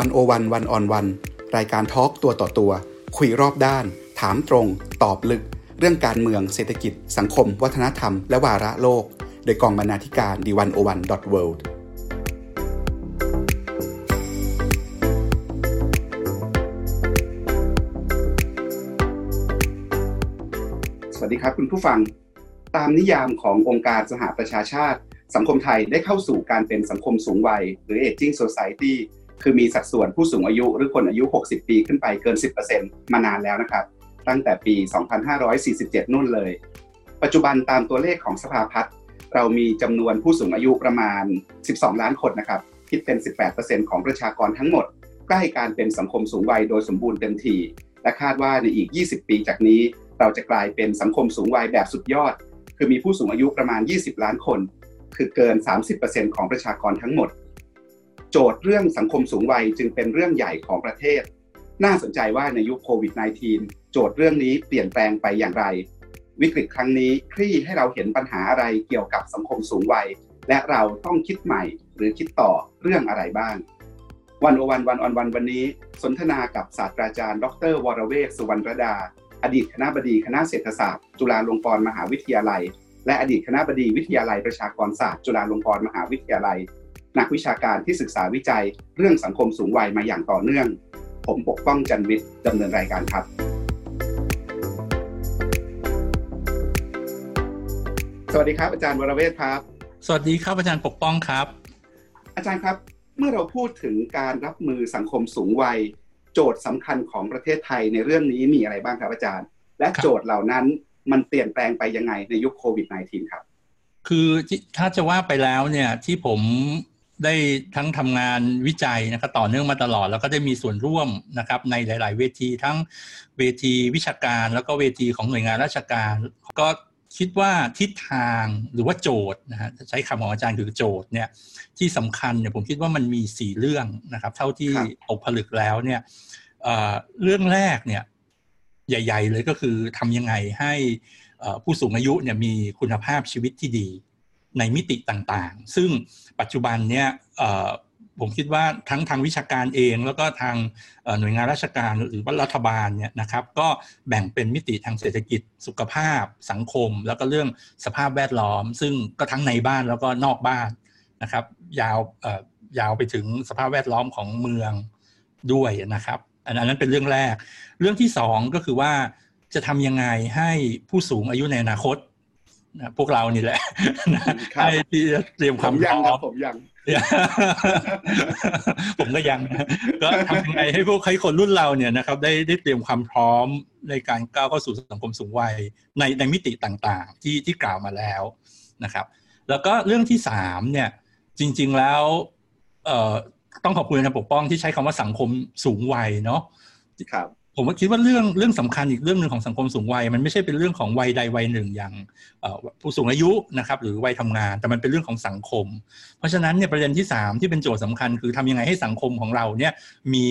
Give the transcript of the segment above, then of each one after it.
วันโอวันวันออนวันรายการทอล์กตัวต่อตัว คุยรอบด้าน ถามตรง ตอบลึก เรื่องการเมืองเศรษฐกิจ สังคม วัฒนธรรม และวาระโลก โดยกองบรรณาธิการดีวันโอวันดอทเวิลด์สวัสดีครับคุณผู้ฟัง ตามนิยามขององค์การสหประชาชาติ สังคมไทยได้เข้าสู่การเป็นสังคมสูงวัย หรือ Aging Society คือมีสัดส่วนผู้สูงอายุหรือคนอายุ 60 ปีขึ้นไปเกิน 10%มานานแล้วนะครับ ตั้งแต่ปี 2547 นู่นเลย ปัจจุบันตามตัวเลขของสภาพัฒน์เรามีจำนวนผู้สูงอายุประมาณ 12 ล้านคนนะครับคิดเป็น 18%ของประชากรทั้งหมด ใกล้การเป็นสังคมสูงวัยโดยสมบูรณ์เต็มทีและคาดว่าในอีก 20 ปีจากนี้ เราจะกลายเป็นสังคมสูงวัยแบบสุดยอด คือมีผู้สูงอายุประมาณ 20 ล้านคน คือเกิน 30%ของประชากรทั้งหมด โจทย์เรื่องสังคมสูงวัยจึงเป็นเรื่องใหญ่ของประเทศ น่าสนใจว่าในยุคโควิด -19 โจทย์เรื่องนี้เปลี่ยนแปลงไปอย่างไร วิกฤตครั้งนี้คลี่ให้เราเห็นปัญหาอะไรเกี่ยวกับสังคมสูงวัย และเราต้องคิดใหม่หรือคิดต่อเรื่องอะไรบ้าง วันโอวันวันออนวันวันนี้ สนทนากับศาสตราจารย์ ดร วรเวศสุวรรณรดา อดีตคณะบดีคณะเศรษฐศาสตร์ จุฬาลงกรณ์มหาวิทยาลัย และอดีตคณะบดีวิทยาลัยประชากรศาสตร์ จุฬาลงกรณ์มหาวิทยาลัย นักวิชาการที่ศึกษาวิจัย เรื่องสังคมสูงวัยมาอย่างต่อเนื่อง ผมปกป้องจันวิทย์ดำเนินรายการครับ สวัสดีครับ อาจารย์วรเวศครับ สวัสดีครับอาจารย์ปกป้องครับ อาจารย์ครับ เมื่อเราพูดถึงการรับมือสังคมสูงวัย โจทย์สำคัญของประเทศไทยในเรื่องนี้มีอะไรบ้างครับอาจารย์ และโจทย์เหล่านั้นมันเปลี่ยนแปลงไปยังไงในยุคโควิด -19 ครับ คือถ้าจะว่าไปแล้วเนี่ยที่ผม ได้ทั้งทำงานวิจัยนะครับต่อเนื่องมาตลอด แล้วก็ได้มีส่วนร่วมนะครับในหลาย ๆ เวทีทั้งเวทีวิชาการ แล้วก็เวทีของหน่วยงานราชการ ก็คิดว่าทิศทางหรือว่าโจทย์นะฮะใช้คำของอาจารย์คือโจทย์เนี่ยที่สำคัญเนี่ยผมคิดว่ามันมีสี่เรื่องนะครับ เท่าที่ตกผลึกแล้วเนี่ยเรื่องแรกเนี่ยใหญ่ ๆ เลยก็คือทำยังไงให้ผู้สูงอายุเนี่ยมีคุณภาพชีวิตที่ดีในมิติต่างๆ ซึ่ง ปัจจุบันเนี่ยผมคิดว่าทั้งทางวิชาการเองแล้วก็ทางหน่วยงานราชการหรือว่ารัฐบาลเนี่ยนะครับ ก็แบ่งเป็นมิติทางเศรษฐกิจสุขภาพ สังคม แล้วก็เรื่องสภาพแวดล้อม ซึ่งก็ทั้งในบ้านแล้วก็นอกบ้านนะครับ ยาวยาวไปถึงสภาพแวดล้อมของเมืองด้วยนะครับ อันนั้นเป็นเรื่องแรก เรื่องที่สองก็คือว่าจะทำยังไงให้ผู้สูงอายุในอนาคต นะพวกเรานี่แหละให้ที่จะเตรียมความพร้อมผมยัง ผมก็ยังก็ทำยังไงให้พวกใครคนรุ่นเราเนี่ยนะครับได้ได้เตรียมความพร้อมในการก้าวเข้าสู่สังคมสูงวัยในในมิติต่างๆ ที่ที่กล่าวมาแล้วนะครับ แล้วก็เรื่องที่สามเนี่ยจริง ๆแล้วเอ่อต้องขอบคุณนะปกป้องที่ใช้คำว่าสังคมสูงวัยเนาะครับ ผมว่าคิดว่าเรื่องเรื่องสำคัญอีกเรื่องหนึ่งของสังคมสูงวัย มันไม่ใช่เป็นเรื่องของวัยใดวัยหนึ่งอย่างผู้สูงอายุนะครับหรือวัยทำงาน แต่มันเป็นเรื่องของสังคม เพราะฉะนั้นเนี่ยประเด็นที่ 3 ที่เป็นโจทย์สำคัญ คือทำยังไงให้สังคมของเราเนี่ยมี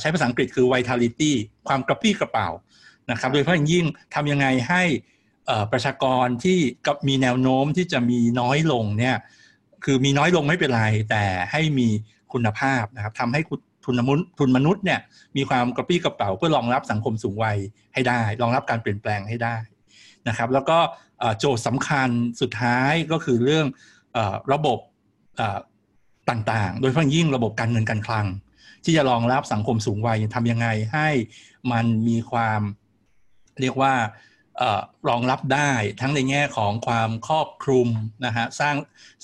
ใช้ภาษาอังกฤษคือ vitality ความกระปี้กระเป๋านะครับโดยเฉพาะอย่างยิ่งทำยังไงให้ประชากรที่มีแนวโน้มที่จะมีน้อยลงเนี่ยคือมีน้อยลงไม่เป็นไรแต่ให้มีคุณภาพนะครับทำให้ ทุนมนุษย์ทุนมนุษย์เนี่ยมีความกระปี้กระเป๋าเพื่อรองรับสังคมสูงวัยให้ได้ รองรับการเปลี่ยนแปลงให้ได้นะครับแล้วก็โจทย์สำคัญสุดท้ายก็คือเรื่องระบบต่างๆ โดยเฉพาะยิ่งระบบการเงินการคลัง ที่จะรองรับสังคมสูงวัยทำยังไงให้มันมีความเรียกว่ารองรับได้ทั้งในแง่ของความครอบคลุมนะฮะสร้าง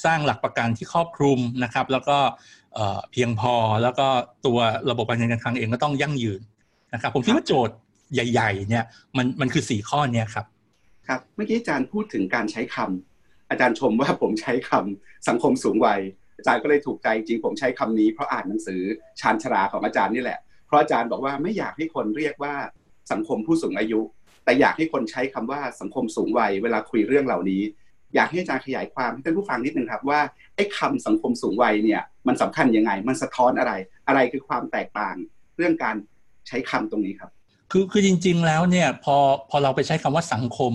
สร้างหลักประกันที่ครอบคลุมนะครับ แล้วก็ เพียงพอแล้วก็ตัวระบบการเงินการคลังเองก็ต้องยั่งยืนนะครับ ผมคิดว่าโจทย์ใหญ่ ๆ เนี่ยมันมันคือสี่ข้อเนี่ยครับ ครับเมื่อกี้อาจารย์พูดถึงการใช้คำอาจารย์ชมว่าผมใช้คำสังคมสูงวัยอาจารย์ก็เลยถูกใจจริงผมใช้คำนี้เพราะอ่านหนังสือชานชราของอาจารย์นี่แหละ เพราะอาจารย์บอกว่าไม่อยากให้คนเรียกว่าสังคมผู้สูงอายุ แต่อยากให้คนใช้คำว่าสังคมสูงวัยเวลาคุยเรื่องเหล่านี้ อยากให้อาจารย์ขยายความให้ท่านผู้ฟังนิดนึงครับว่า ไอ้คำสังคมสูงวัยเนี่ยมันสำคัญยังไง มันสะท้อนอะไร อะไรคือความแตกต่างเรื่องการใช้คำตรงนี้ครับ คือคือจริง ๆแล้วเนี่ยพอพอเราไปใช้คำว่าสังคม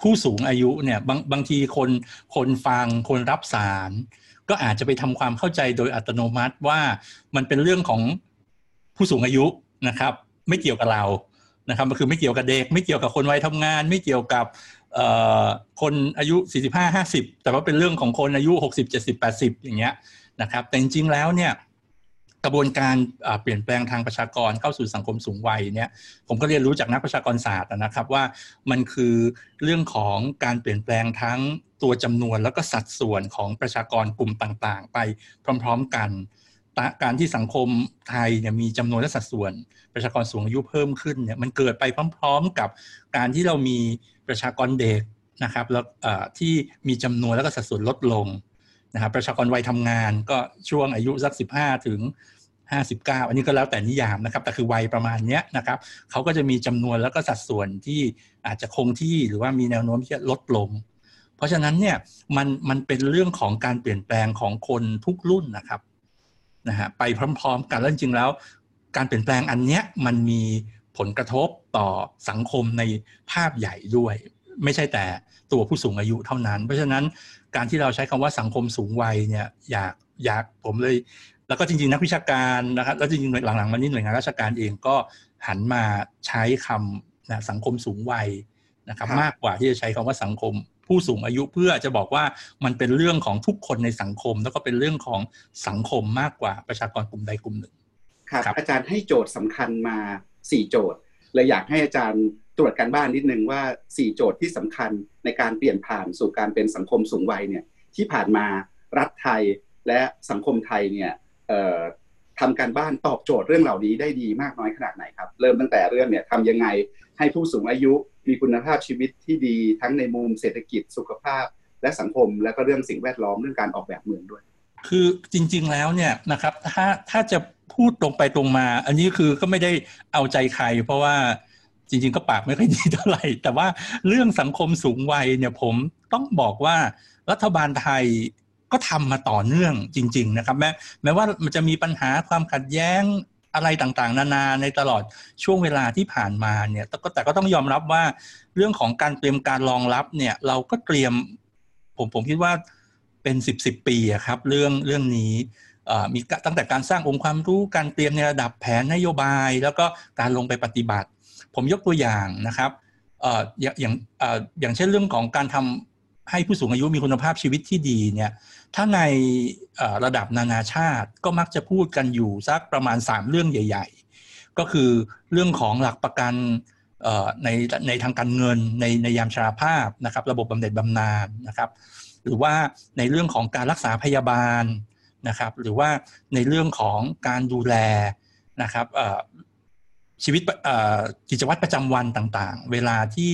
ผู้สูงอายุเนี่ยบางบางทีคนคนฟังคนรับสาร ก็อาจจะไปทำความเข้าใจโดยอัตโนมัติว่ามันเป็นเรื่องของผู้สูงอายุนะครับ ไม่เกี่ยวกับเรานะครับมันคือไม่เกี่ยวกับเด็ก ไม่เกี่ยวกับคนวัยทำงาน ไม่เกี่ยวกับ คนอายุ 45 50 แต่ว่าเป็นเรื่องของคนอายุ 60 70 80 อย่างเงี้ยนะครับแต่จริงๆแล้วเนี่ยกระบวนการเปลี่ยนแปลงทางประชากรเข้าสู่สังคมสูงวัยเนี่ยผมก็เรียนรู้จากนักประชากรศาสตร์นะครับว่ามันคือเรื่องของการเปลี่ยนแปลงทั้งตัวจำนวนแล้วก็สัดส่วนของประชากรกลุ่มต่างๆ ไปพร้อม ๆกัน การที่สังคมไทยเนี่ยมีจำนวนและสัดส่วน ประชากรสูงอายุเพิ่มขึ้นเนี่ยมันเกิดไปพร้อม ๆ กับการที่เรามี ประชากรเด็กนะครับแล้วที่มีจำนวนแล้วก็สัดส่วนลดลงนะครับประชากรวัยทำงานก็ช่วงอายุสัก 15 ถึง 59 อันนี้ก็แล้วแต่นิยามนะครับ แต่คือวัยประมาณนี้นะครับเขาก็จะมีจำนวนแล้วก็สัดส่วนที่อาจจะคงที่หรือว่ามีแนวโน้มที่จะลดลง เพราะฉะนั้นเนี่ยมันมันเป็นเรื่องของการเปลี่ยนแปลงของคนทุกรุ่นนะครับนะฮะไปพร้อม ๆ กันแล้วจริงๆแล้ว การเปลี่ยนแปลงอันเนี้ยมันมี ผลกระทบต่อสังคมในภาพใหญ่ด้วย ไม่ใช่แต่ตัวผู้สูงอายุเท่านั้น เพราะฉะนั้นการที่เราใช้คำว่าสังคมสูงวัยเนี่ยอยากอยากผมเลย แล้วก็จริงๆนักวิชาการนะครับแล้วจริงๆหลังๆมานี้หน่วยงานราชการเองก็หันมาใช้คำนะสังคมสูงวัยนะครับมากกว่าที่จะใช้คำว่าสังคมผู้สูงอายุเพื่อจะบอกว่ามันเป็นเรื่องของทุกคนในสังคม แล้วก็เป็นเรื่องของสังคมมากกว่าประชากรกลุ่มใดกลุ่มหนึ่ง ครับ อาจารย์ให้โจทย์สำคัญมา สี่โจทย์เลยอยากให้อาจารย์ตรวจการบ้านนิดนึงว่าสี่โจทย์ที่สำคัญในการเปลี่ยนผ่านสู่การเป็นสังคมสูงวัยเนี่ยที่ผ่านมารัฐไทยและสังคมไทยเนี่ยทำการบ้านตอบโจทย์เรื่องเหล่านี้ได้ดีมากน้อยขนาดไหนครับ เริ่มตั้งแต่เรื่องเนี่ยทำยังไงให้ผู้สูงอายุมีคุณภาพชีวิตที่ดีทั้งในมุมเศรษฐกิจสุขภาพ และสังคม และก็เรื่องสิ่งแวดล้อมเรื่องการออกแบบเมืองด้วย คือจริง ๆแล้วเนี่ยนะครับถ้าถ้าจะ พูดตรงไปตรงมา อันนี้คือก็ไม่ได้เอาใจใคร เพราะว่าจริง ๆ ก็ปากไม่ค่อยดีเท่าไหร่ แต่ว่าเรื่องสังคมสูงวัยเนี่ยผมต้องบอกว่ารัฐบาลไทยก็ทำมาต่อเนื่องจริง ๆ นะครับ แม้แม้ว่ามันจะมีปัญหาความขัดแย้งอะไรต่างๆ นานาในตลอดช่วงเวลาที่ผ่านมาเนี่ยแต่ก็แต่ก็ต้องยอมรับว่าเรื่องของการเตรียมการรองรับเนี่ยเราก็เตรียม ผมผมคิดว่าเป็นสิบสิบปีครับเรื่องเรื่องนี้ มีตั้งแต่การสร้างองค์ความรู้การเตรียมในระดับแผนนโยบาย แล้วก็การลงไปปฏิบัติ ผมยกตัวอย่างนะครับอย่างอย่างเช่นเรื่องของการทำให้ผู้สูงอายุมีคุณภาพชีวิตที่ดีเนี่ยถ้าในระดับนานาชาติก็มักจะพูดกันอยู่สักประมาณ 3 เรื่องใหญ่ ๆ ก็คือเรื่องของหลักประกันในในทางการเงินในในยามชราภาพนะครับ ระบบบำเหน็จบำนาญนะครับ หรือว่าในเรื่องของการรักษาพยาบาล นะครับ หรือว่าในเรื่องของการดูแลนะครับชีวิตกิจวัตรประจำวันต่างๆ เวลาที่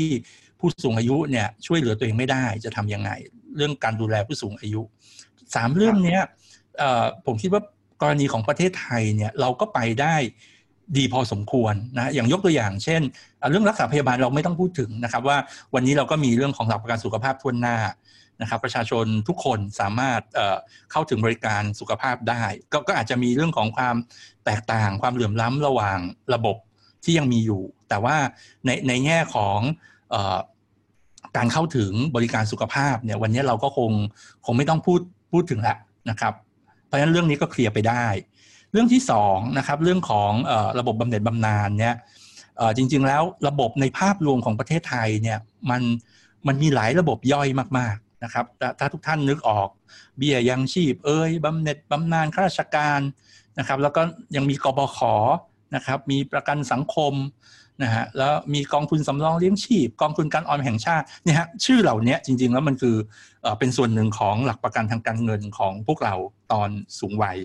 ผู้สูงอายุเนี่ยช่วยเหลือตัวเองไม่ได้จะทํำยังไง เรื่องการดูแลผู้สูงอายุสามเรื่องนี้ผมคิดว่ากรณีของประเทศไทยเนี่ยเราก็ไปได้ดีพอสมควรนะอย่างยกตัวอย่าง เช่น เรื่องรักษาพยาบาลเราไม่ต้องพูดถึงนะครับ ว่าวันนี้เราก็มีเรื่องของหลักประกันสุขภาพทั่วหน้า นะครับ ประชาชนทุกคนสามารถเข้าถึงบริการสุขภาพได้กก็อาจจะมีเรื่องของความแตกต่างความเหลื่อมล้ำระหว่างระบบที่ยังมีอยู่ แต่ว่าในในแง่ของการเข้าถึงบริการสุขภาพเนี่ยวันนี้เราก็คงคงไม่ต้องพูดพูดถึงแล้วนะครับ เพราะฉะนั้นเรื่องนี้ก็เคลียร์ไปได้ เรื่องที่สองนะครับเรื่องของระบบบำเหน็จบำนาญเนี่ยจริง ๆ แล้วระบบในภาพรวมของประเทศไทยเนี่ยมันมันมีหลายระบบย่อยมากๆ นะครับถ้าทุกท่านนึกออกเบี้ยยังชีพ เอ้ยบำเหน็จบำนาญข้าราชการนะครับ แล้วก็ยังมีกบขนะครับ มีประกันสังคมนะฮะแล้วมีกองทุนสำรองเลี้ยงชีพ กองทุนการออมแห่งชาติเนี่ยฮะชื่อเหล่านี้จริง ๆ แล้วมันคือเป็นส่วนหนึ่งของหลักประกันทางการเงินของพวกเราตอนสูงวัย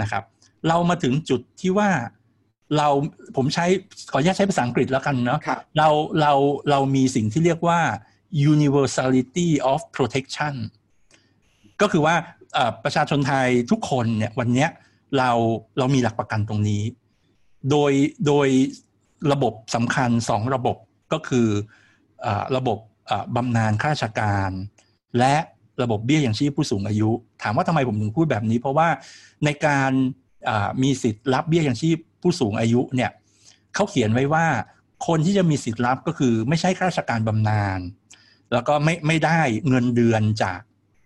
นะครับ เรามาถึงจุดที่ว่าเราผมใช้ขออนุญาตใช้ภาษาอังกฤษแล้วกันเนาะเราเราเรามีสิ่งที่เรียกว่า universality of protection ก็คือว่าประชาชนไทยทุกคนเนี่ยวันนี้เราเรามีหลักประกันตรงนี้ โดยโดยระบบสำคัญสองระบบก็คืออระบบบำนาญข้าราชการ และระบบเบี้ยอย่างชีพผู้สูงอายุ ถามว่าทำไมผมถึงพูดแบบนี้ เพราะว่าในการมีสิทธิ์รับเบี้ยอย่างชีพผู้สูงอายุเนี่ยเขาเขียนไว้ว่าคนที่จะมีสิทธิ์รับก็คือไม่ใช่ข้าราชการบำนาญ แล้วก็ไม่ไม่ได้เงินเดือนจาก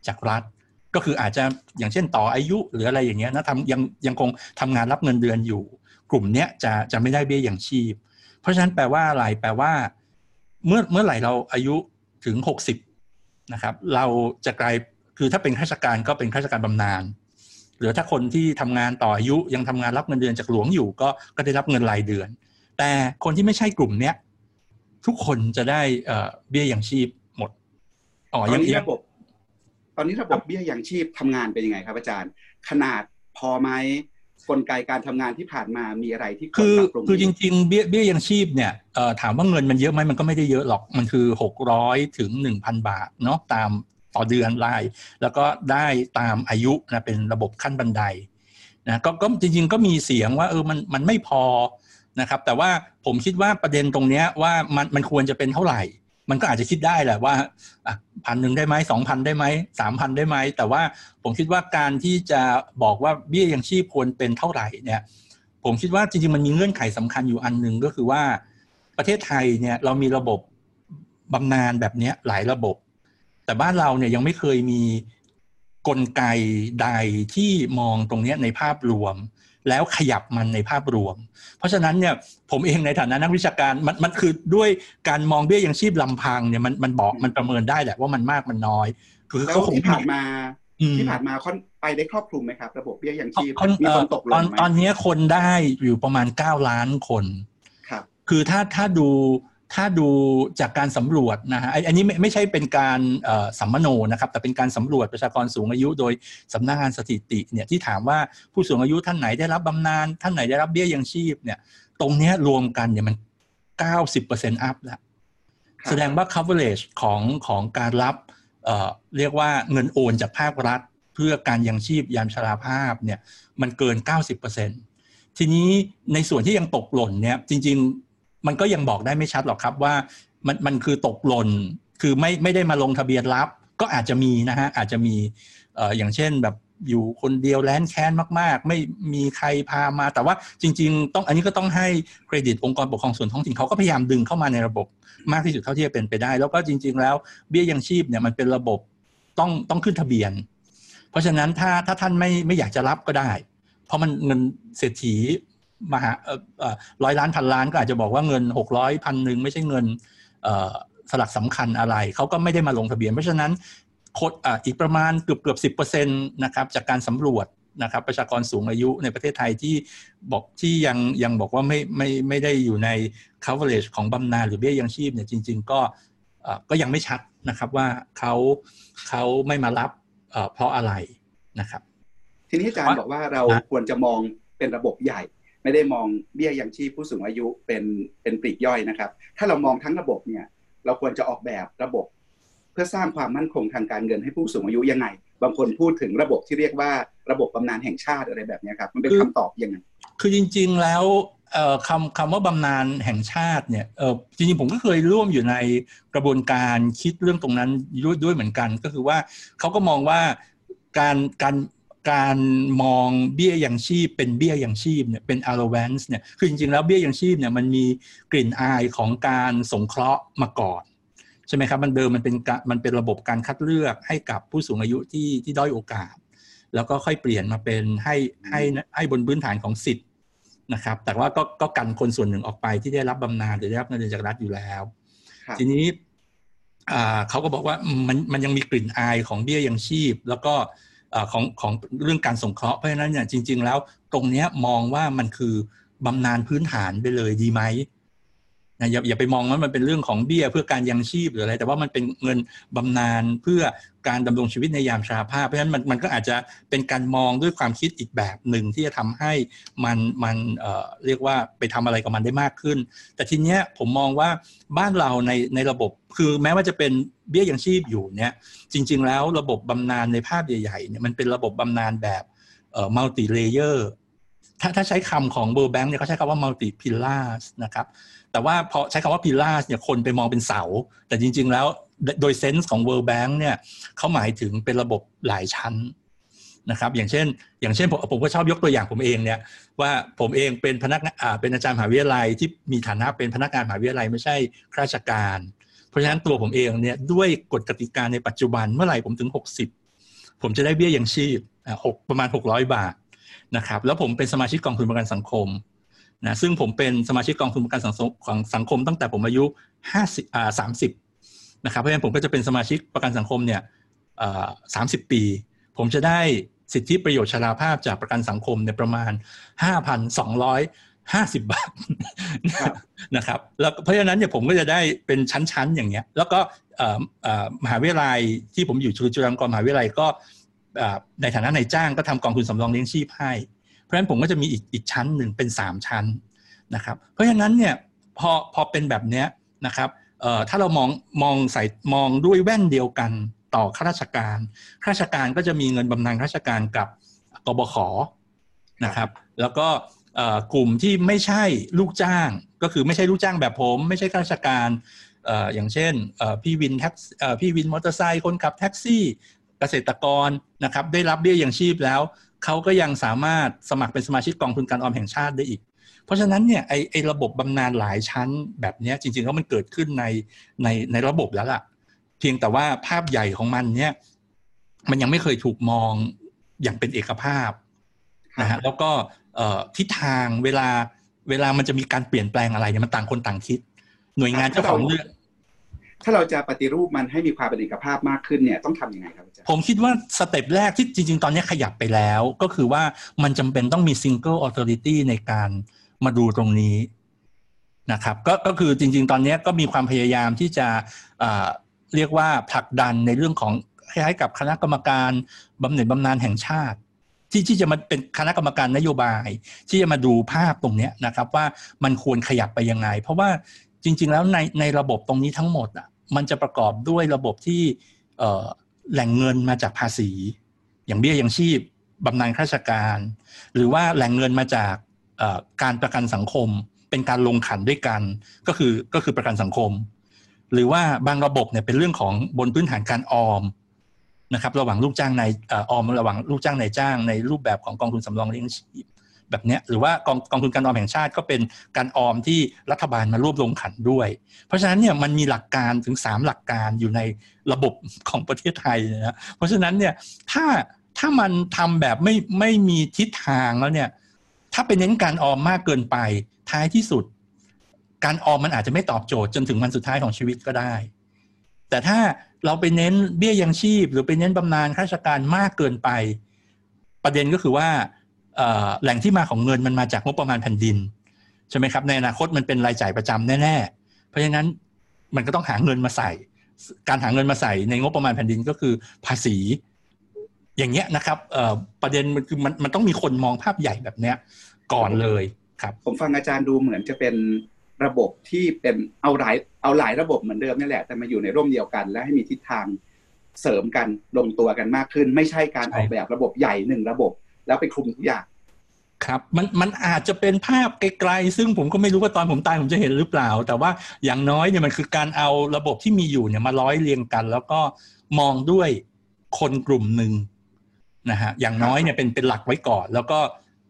จากรัฐ ก็คืออาจจะอย่างเช่นต่ออายุหรืออะไรอย่างเงี้ยนะทำยังยังคงทำงานรับเงินเดือนอยู่ กลุ่มเนี้ยจะจะไม่ได้เบี้ยอย่างชีพ เพราะฉะนั้นแปลว่าอะไรแปลว่า เมื่อเมื่อไหร่เราอายุถึงหกสิบนะครับเราจะกลายคือถ้าเป็นข้าราชการก็เป็นข้าราชการบำนาญหรือถ้าคนที่ทำงานต่ออายุยังทำงานรับเงินเดือนจากหลวงอยู่ ก็ก็ได้รับเงินรายเดือน แต่คนที่ไม่ใช่กลุ่มเนี้ยทุกคนจะได้เบี้ยอย่างชีพ อ๋อตอนนี้ระบบ ตอนนี้ระบบเบี้ยอย่างชีพทำงานเป็นยังไงครับ อาจารย์ ขนาดพอไหมกลไกการทำงานที่ผ่านมามีอะไรที่คือคือจริงๆเบี้ยเบี้ยยังชีพเนี่ยถามว่าเงินมันเยอะไหมมันก็ไม่ได้เยอะหรอกมันคือหกร้อยถึงหนึ่งพันบาทเนาะตามต่อเดือนราย แล้วก็ได้ตามอายุนะเป็นระบบขั้นบันไดนะก็ก็จริง ๆ ก็มีเสียงว่าเออมันมันไม่พอนะครับ แต่ว่าผมคิดว่าประเด็นตรงเนี้ยว่ามันมันควรจะเป็นเท่าไหร่ มันก็อาจจะคิดได้แหละว่าพันหนึ่งได้ไหมสองพันได้ไหมสามพันได้ไหม แต่ว่าผมคิดว่าการที่จะบอกว่าเบี้ยยังชีพควรเป็นเท่าไหร่เนี่ย ผมคิดว่าจริงๆมันมีเงื่อนไขสำคัญอยู่อันหนึ่งก็คือว่าประเทศไทยเนี่ยเรามีระบบบำนาญแบบนี้หลายระบบ แต่บ้านเราเนี่ยยังไม่เคยมีกลไกใดที่มองตรงนี้ในภาพรวม แล้วขยับมันในภาพรวม เพราะฉะนั้นเนี่ยผมเองในฐานะนักวิชาการมันมันคือด้วยการมองเบี้ยยังชีพลำพังเนี่ยมันมันบอกมันประเมินได้แหละว่ามันมากมันน้อย คือเขาคงผ่านมาที่ผ่านมาค่อนไปได้ครอบคลุมไหมครับ ระบบเบี้ยยังชีพมีคนตกลงไหมตอนนี้คนได้อยู่ประมาณเก้าล้านคนครับคือถ้าถ้าดู ถ้าดูจากการสำรวจนะฮะอันนี้ไม่ไม่ใช่เป็นการสัมมโนนะครับ แต่เป็นการสำรวจประชากรสูงอายุ โดยสำนักงานสถิติเนี่ยที่ถามว่าผู้สูงอายุท่านไหนได้รับบำนาญท่านไหนได้รับเบี้ยยังชีพเนี่ย ตรงนี้รวมกันเนี่ยมันเก้าสิบเปอร์เซ็นต์อัพแล้วแสดงว่า coverage ของของการรับเอ่อเรียกว่าเงินโอนจากภาครัฐ เพื่อการยังชีพยามชราภาพเนี่ยมันเกิน 90%ทีนี้ในส่วนที่ยังตกหล่นเนี่ยจริง มันก็ยังบอกได้ไม่ชัดหรอกครับว่ามันมันคือตกหล่นคือไม่ไม่ได้มาลงทะเบียนรับ ก็อาจจะมีนะฮะอาจจะมีเอ่ออย่างเช่นแบบอยู่คนเดียวแลนแค้นมาก ๆ ไม่มีใครพามา แต่ว่าจริง ๆ ต้องอันนี้ก็ต้องให้เครดิตองค์กรปกครองส่วนท้องถิ่นเขาก็พยายามดึงเข้ามาในระบบมากที่สุดเท่าที่จะเป็นไปได้ แล้วก็จริง ๆ แล้วเบี้ยยังชีพเนี่ยมันเป็นระบบต้องต้องขึ้นทะเบียน เพราะฉะนั้นถ้าถ้าท่านไม่ไม่อยากจะรับก็ได้ เพราะมันเงินเศรษฐี มหาร้อยล้านพันล้านก็อาจจะบอกว่าเงินหกร้อยพันหนึ่งไม่ใช่เงินสลักสำคัญอะไร เขาก็ไม่ได้มาลงทะเบียน เพราะฉะนั้นคดอีกประมาณเกือบเกือบสิบเปอร์เซ็นต์นะครับจากการสำรวจนะครับประชากรสูงอายุในประเทศไทยที่บอกที่ยังยังบอกว่าไม่ไม่ไม่ได้อยู่ใน coverage ของบำนาญหรือเบี้ยยังชีพเนี่ยจริง ๆ ก็ก็ยังไม่ชัดนะครับว่าเขาเขาไม่มารับเพราะอะไรนะครับ ทีนี้อาจารย์บอกว่าเราควรจะมองเป็นระบบใหญ่ ไม่ได้มองเบี้ยยังชีพผู้สูงอายุเป็นเป็นปลีกย่อยนะครับ ถ้าเรามองทั้งระบบเนี่ยเราควรจะออกแบบระบบ เพื่อสร้างความมั่นคงทางการเงินให้ผู้สูงอายุยังไง บางคนพูดถึงระบบที่เรียกว่าระบบบำนาญแห่งชาติอะไรแบบนี้ครับ มันเป็นคำตอบยังไงคือจริง ๆแล้วคำคำว่าบำนาญแห่งชาติเนี่ยจริงๆผมก็เคยร่วมอยู่ในกระบวนการคิดเรื่องตรงนั้นด้วยด้วยเหมือนกัน ก็คือว่าเขาก็มองว่าการการ การมองเบี้ยยังชีพ เป็นเบี้ยยังชีพเนี่ยเป็น allowance เนี่ยคือจริงๆแล้วเบี้ยยังชีพเนี่ยมันมีกลิ่นอายของการสงเคราะห์มาก่อนใช่ไหมครับมันเดิมมันเป็นมันเป็นระบบการคัดเลือกให้กับผู้สูงอายุที่ที่ด้อยโอกาส แล้วก็ค่อยเปลี่ยนมาเป็นให้ให้ให้บนพื้นฐานของสิทธิ์นะครับแต่ว่าก็ก็กันคนส่วนหนึ่งออกไปที่ได้รับบำนาญหรือได้รับเงินเดือนจากรัฐอยู่แล้ว ทีนี้เขาก็บอกว่ามันมันยังมีกลิ่นอายของเบี้ยยังชีพ แล้วก็ ของของเรื่องการสงเคราะห์เพราะฉะนั้นเนี่ยจริง ๆ แล้วตรงนี้มองว่ามันคือบำนาญพื้นฐานไปเลยดีไหม นะอย่าอย่าไปมองว่ามันเป็นเรื่องของเบี้ยเพื่อการยังชีพหรืออะไร แต่ว่ามันเป็นเงินบำนาญเพื่อการดำรงชีวิตในยามชราภาพ เพราะฉะนั้นมันมันก็อาจจะเป็นการมองด้วยความคิดอีกแบบหนึ่งที่จะทำให้มันมันเอ่อเรียกว่าไปทำอะไรกับมันได้มากขึ้น แต่ทีเนี้ยผมมองว่าบ้านเราในในระบบคือแม้ว่าจะเป็นเบี้ยยังชีพอยู่เนี่ยจริง ๆ แล้วระบบบำนาญในภาพใหญ่ๆเนี่ยมันเป็นระบบบำนาญแบบเอ่อ multi-layer ถ้าถ้าใช้คำของ World Bank เนี่ยเขาใช้คำว่า multi-pillar นะครับแต่ว่าพอใช้คำว่า pillar เนี่ยคนไปมองเป็นเสา แต่จริง ๆ แล้วโดย sense ของ World Bank เนี่ยเขาหมายถึงเป็นระบบหลายชั้นนะครับอย่างเช่น อย่างเช่นผมผมก็ชอบยกตัวอย่างผมเองเนี่ยว่าผมเองเป็นพนักงานเป็นอาจารย์มหาวิทยาลัยที่มีฐานะเป็นพนักงานมหาวิทยาลัยไม่ใช่ข้าราชการ เพราะฉะนั้นตัวผมเองเนี่ยด้วยกฎกติกาในปัจจุบันเมื่อไหร่ผมถึง 60 ผมจะได้เบี้ยยังชีพหกประมาณ 600 บาท นะครับแล้วผมเป็นสมาชิกกองทุนประกันสังคมนะซึ่งผมเป็นสมาชิกกองทุนประกันสังคมของสังคมตั้งแต่ผมอายุห้าสิบอ่าสามสิบนะครับเพราะฉะนั้นผมก็จะเป็นสมาชิกประกันสังคมเนี่ยสามสิบปี ผมจะได้สิทธิประโยชน์ชราภาพจากประกันสังคมเนี่ยประมาณห้าพันสองร้อยห้าสิบบาทนะครับแล้วเพราะฉะนั้นเนี่ยผมก็จะได้เป็นชั้น ๆ อย่างเงี้ย แล้วก็มหาวิทยาลัยที่ผมอยู่จุฬาลงกรณ์มหาวิทยาลัยก็ ในฐานะนายจ้างก็ทำกองทุนสำรองเลี้ยงชีพให้ เพราะฉะนั้นผมก็จะมีอีกอีกชั้นหนึ่งเป็นสามชั้นนะครับเพราะฉะนั้นเนี่ยพอพอเป็นแบบเนี้ยนะครับถ้าเรามองมองใส่มองด้วยแว่นเดียวกันต่อข้าราชการข้าราชการก็จะมีเงินบำนาญข้าราชการกับกบขนะครับ แล้วก็กลุ่มที่ไม่ใช่ลูกจ้าง ก็คือไม่ใช่ลูกจ้างแบบผม ไม่ใช่ข้าราชการอย่างเช่นพี่วินแท็กพี่วินมอเตอร์ไซค์คนขับแท็กซี่ เกษตรกรนะครับได้รับเบี้ยอย่างชีพแล้ว เขาก็ยังสามารถสมัครเป็นสมาชิกกองทุนการออมแห่งชาติได้อีก เพราะฉะนั้นเนี่ยไอไอระบบบำนาญหลายชั้นแบบนี้จริงๆแล้วมันเกิดขึ้นในในในระบบแล้วล่ะ เพียงแต่ว่าภาพใหญ่ของมันเนี่ยมันยังไม่เคยถูกมองอย่างเป็นเอกภาพนะฮะแล้วก็ทิศทางเวลาเวลามันจะมีการเปลี่ยนแปลงอะไรเนี่ยมันต่างคนต่างคิด หน่วยงานเจ้าของเรื่อง ถ้าเราจะปฏิรูปมันให้มีความเป็นเอกภาพมากขึ้นเนี่ยต้องทำยังไงครับอาจารย์ผมคิดว่า step แรกที่จริง ๆ ตอนนี้ขยับไปแล้ว ก็คือว่ามันจำเป็นต้องมี single authority ในการมาดูตรงนี้นะครับก็ก็คือจริง ๆ ตอนนี้ก็มีความพยายามที่จะเรียกว่าผลักดันในเรื่องของคล้ายๆกับคณะกรรมการบำเหน็จบำนาญแห่งชาติ ที่ที่จะมาเป็นคณะกรรมการนโยบาย ที่จะมาดูภาพตรงนี้นะครับว่ามันควรขยับไปยังไง เพราะว่าจริง ๆ แล้วในในระบบตรงนี้ทั้งหมดอะ มันจะประกอบด้วยระบบที่แหล่งเงินมาจากภาษี อย่างเบี้ยยังชีพบำนาญข้าราชการ หรือว่าแหล่งเงินมาจากการประกันสังคม เป็นการลงขันด้วยกันก็คือก็คือประกันสังคม หรือว่าบางระบบเนี่ยเป็นเรื่องของบนพื้นฐานการออมนะครับระหว่างลูกจ้างในออมระหว่างลูกจ้างในจ้างในรูปแบบของกองทุนสำรองเลี้ยงชีพ แบบนี้หรือว่ากองกองทุนการออมแห่งชาติก็เป็นการออมที่รัฐบาลมาร่วมลงขันด้วย เพราะฉะนั้นเนี่ยมันมีหลักการถึง 3 หลักการอยู่ในระบบของประเทศไทยนะเพราะฉะนั้นเนี่ยถ้าถ้ามันทำแบบไม่ไม่มีทิศทางแล้วเนี่ยถ้าไปเน้นการออมมากเกินไปท้ายที่สุด การออมมันอาจจะไม่ตอบโจทย์จนถึงวันสุดท้ายของชีวิตก็ได้ แต่ถ้าเราไปเน้นเบี้ยยังชีพ หรือไปเน้นบำนาญข้าราชการมากเกินไป ประเด็นก็คือว่า แหล่งที่มาของเงินมันมาจากงบประมาณแผ่นดินใช่ไหมครับในอนาคตมันเป็นรายจ่ายประจำแน่ๆ เพราะฉะนั้นมันก็ต้องหาเงินมาใส่ การหาเงินมาใส่ในงบประมาณแผ่นดินก็คือภาษี อย่างเงี้ยนะครับประเด็นมันคือมันมันต้องมีคนมองภาพใหญ่แบบเนี้ยก่อนเลยครับ ผมฟังอาจารย์ดูเหมือนจะเป็นระบบที่เป็นเอาหลายเอาหลายระบบเหมือนเดิมนี่แหละ แต่มาอยู่ในร่มเดียวกัน และให้มีทิศทางเสริมกันลงตัวกันมากขึ้น ไม่ใช่การออกแบบระบบใหญ่หนึ่งระบบ แล้วไปคลุมทุกอย่างครับมันมันอาจจะเป็นภาพไกลๆซึ่งผมก็ไม่รู้ว่าตอนผมตายผมจะเห็นหรือเปล่า แต่ว่าอย่างน้อยเนี่ยมันคือการเอาระบบที่มีอยู่เนี่ยมาร้อยเรียงกัน แล้วก็มองด้วยคนกลุ่มหนึ่งนะฮะอย่างน้อยเนี่ยเป็นเป็นหลักไว้ก่อน แล้วก็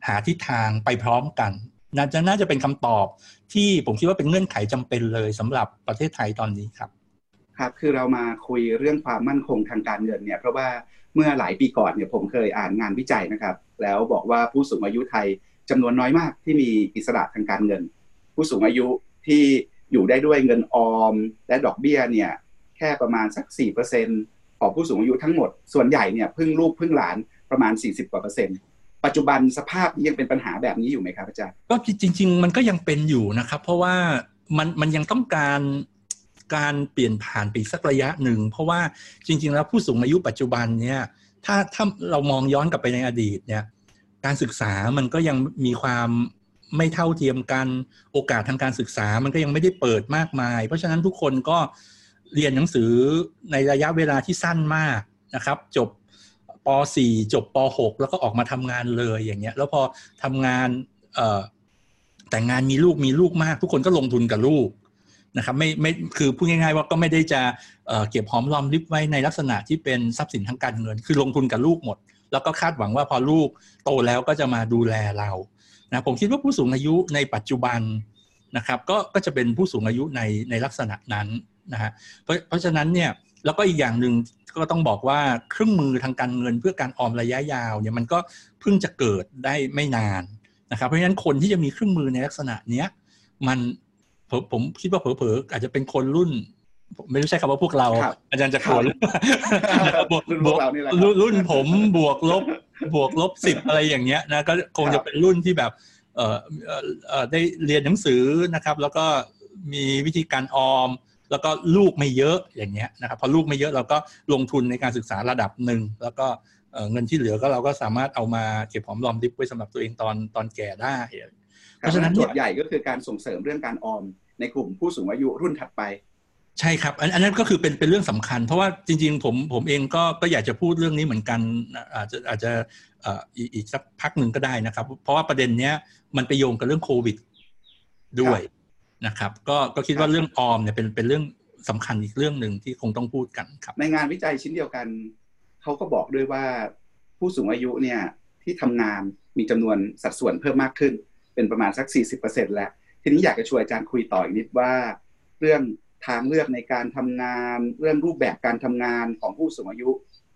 หาทิศทางไปพร้อมกันน่าจะน่าจะเป็นคำตอบที่ผมคิดว่าเป็นเงื่อนไขจำเป็นเลยสำหรับประเทศไทยตอนนี้ครับ ครับคือเรามาคุยเรื่องความมั่นคงทางการเงินเนี่ยเพราะว่า เมื่อหลายปีก่อนเนี่ยผมเคยอ่านงานวิจัยนะครับ แล้วบอกว่าผู้สูงอายุไทยจำนวนน้อยมากที่มีอิสระทางการเงิน ผู้สูงอายุที่อยู่ได้ด้วยเงินออม และดอกเบี้ยเนี่ยแค่ประมาณสัก 4%ของผู้สูงอายุทั้งหมด ส่วนใหญ่เนี่ยพึ่งลูกพึ่งหลานประมาณ 40กว่าเปอร์เซ็นต์ปัจจุบันสภาพยังเป็นปัญหาแบบนี้อยู่ไหมครับอาจารย์ก็จริง ๆ มันก็ยังเป็นอยู่นะครับ เพราะว่ามันมันยังต้องการ การเปลี่ยนผ่านไปสักระยะหนึ่ง เพราะว่าจริง ๆ แล้วผู้สูงอายุปัจจุบันเนี่ยถ้าถ้าเรามองย้อนกลับไปในอดีตเนี่ยการศึกษามันก็ยังมีความไม่เท่าเทียมกันโอกาสทางการศึกษามันก็ยังไม่ได้เปิดมากมาย เพราะฉะนั้นทุกคนก็เรียนหนังสือในระยะเวลาที่สั้นมากนะครับ จบป .4 จบป .6 แล้วก็ออกมาทำงานเลยอย่างเงี้ย แล้วพอทำงานแต่งงานมีลูกมีลูกมาก ทุกคนก็ลงทุนกับลูก นะครับไม่ไม่คือพูดง่ายๆว่าก็ไม่ได้จะเก็บหอมรอมริบไว้ในลักษณะที่เป็นทรัพย์สินทางการเงิน คือลงทุนกับลูกหมด แล้วก็คาดหวังว่าพอลูกโตแล้วก็จะมาดูแลเรานะผมคิดว่าผู้สูงอายุในปัจจุบันนะครับก็ก็จะเป็นผู้สูงอายุในในลักษณะนั้นนะฮะเพราะเพราะฉะนั้นเนี่ยแล้วก็อีกอย่างหนึ่งก็ต้องบอกว่าเครื่องมือทางการเงินเพื่อการออมระยะยาวเนี่ยมันก็เพิ่งจะเกิดได้ไม่นานนะครับเพราะฉะนั้นคนที่จะมีเครื่องมือในลักษณะเนี้ยมัน ผมผมคิดว่าเผลอๆอาจจะเป็นคนรุ่น ไม่รู้ใช้คำว่าพวกเราครับอาจารย์จะโกรธหรือเปล่าบวกรุ่นบพววกกเรานี่แหละรุ่นรุ่นผมบวกลบบวกลบสิบอะไรอย่างเงี้ยนะก็คงครัจะบเป็นรุ่นที่แบบเอ่อเอ่อเอ่อได้เรียนหนังสือนะครับ แล้วก็มีวิธีการออม แล้วก็ลูกไม่เยอะอย่างเงี้ยนะครับพอลูกไม่เยอะเราก็ลงทุนในการศึกษาระดับหนึ่งแล้วก็เอ่อเงินที่เหลือก็เราก็สามารถเอามาเก็บหอมรอมริบไว้สำหรับตัวเองตอนตอนแก่ได้ เพราะฉะนั้นโจเนี่ยทย์ใหญ่ก็คือการส่งเสริมเรื่องการออม ในกลุ่มผู้สูงอายุรุ่นถัดไป ใช่ครับ อันอันนั้นก็คือเป็นเป็นเรื่องสำคัญ เพราะว่าจริง ๆ ผมผมเองก็ก็อยากจะพูดเรื่องนี้เหมือนกันนะอาจจะอาจจะเอ่ออีกอีกสักพักหนึ่งก็ได้นะครับ เพราะว่าประเด็นเนี้ยมันไปโยงกับเรื่องโควิดด้วยนะครับ ก็ก็คิดว่าเรื่องออมเนี่ยเป็นเป็นเรื่องสำคัญอีกเรื่องหนึ่งที่คงต้องพูดกันครับ ในงานวิจัยชิ้นเดียวกันเขาก็บอกด้วยว่าผู้สูงอายุเนี่ยที่ทำงานมีจำนวนสัดส่วนเพิ่มมากขึ้น เป็นประมาณสัก 40%แล้ว ทีนี้อยากจะชวนอาจารย์คุยต่ออีกนิดว่า เรื่องทางเลือกในการทำงาน เรื่องรูปแบบการทำงานของผู้สูงอายุ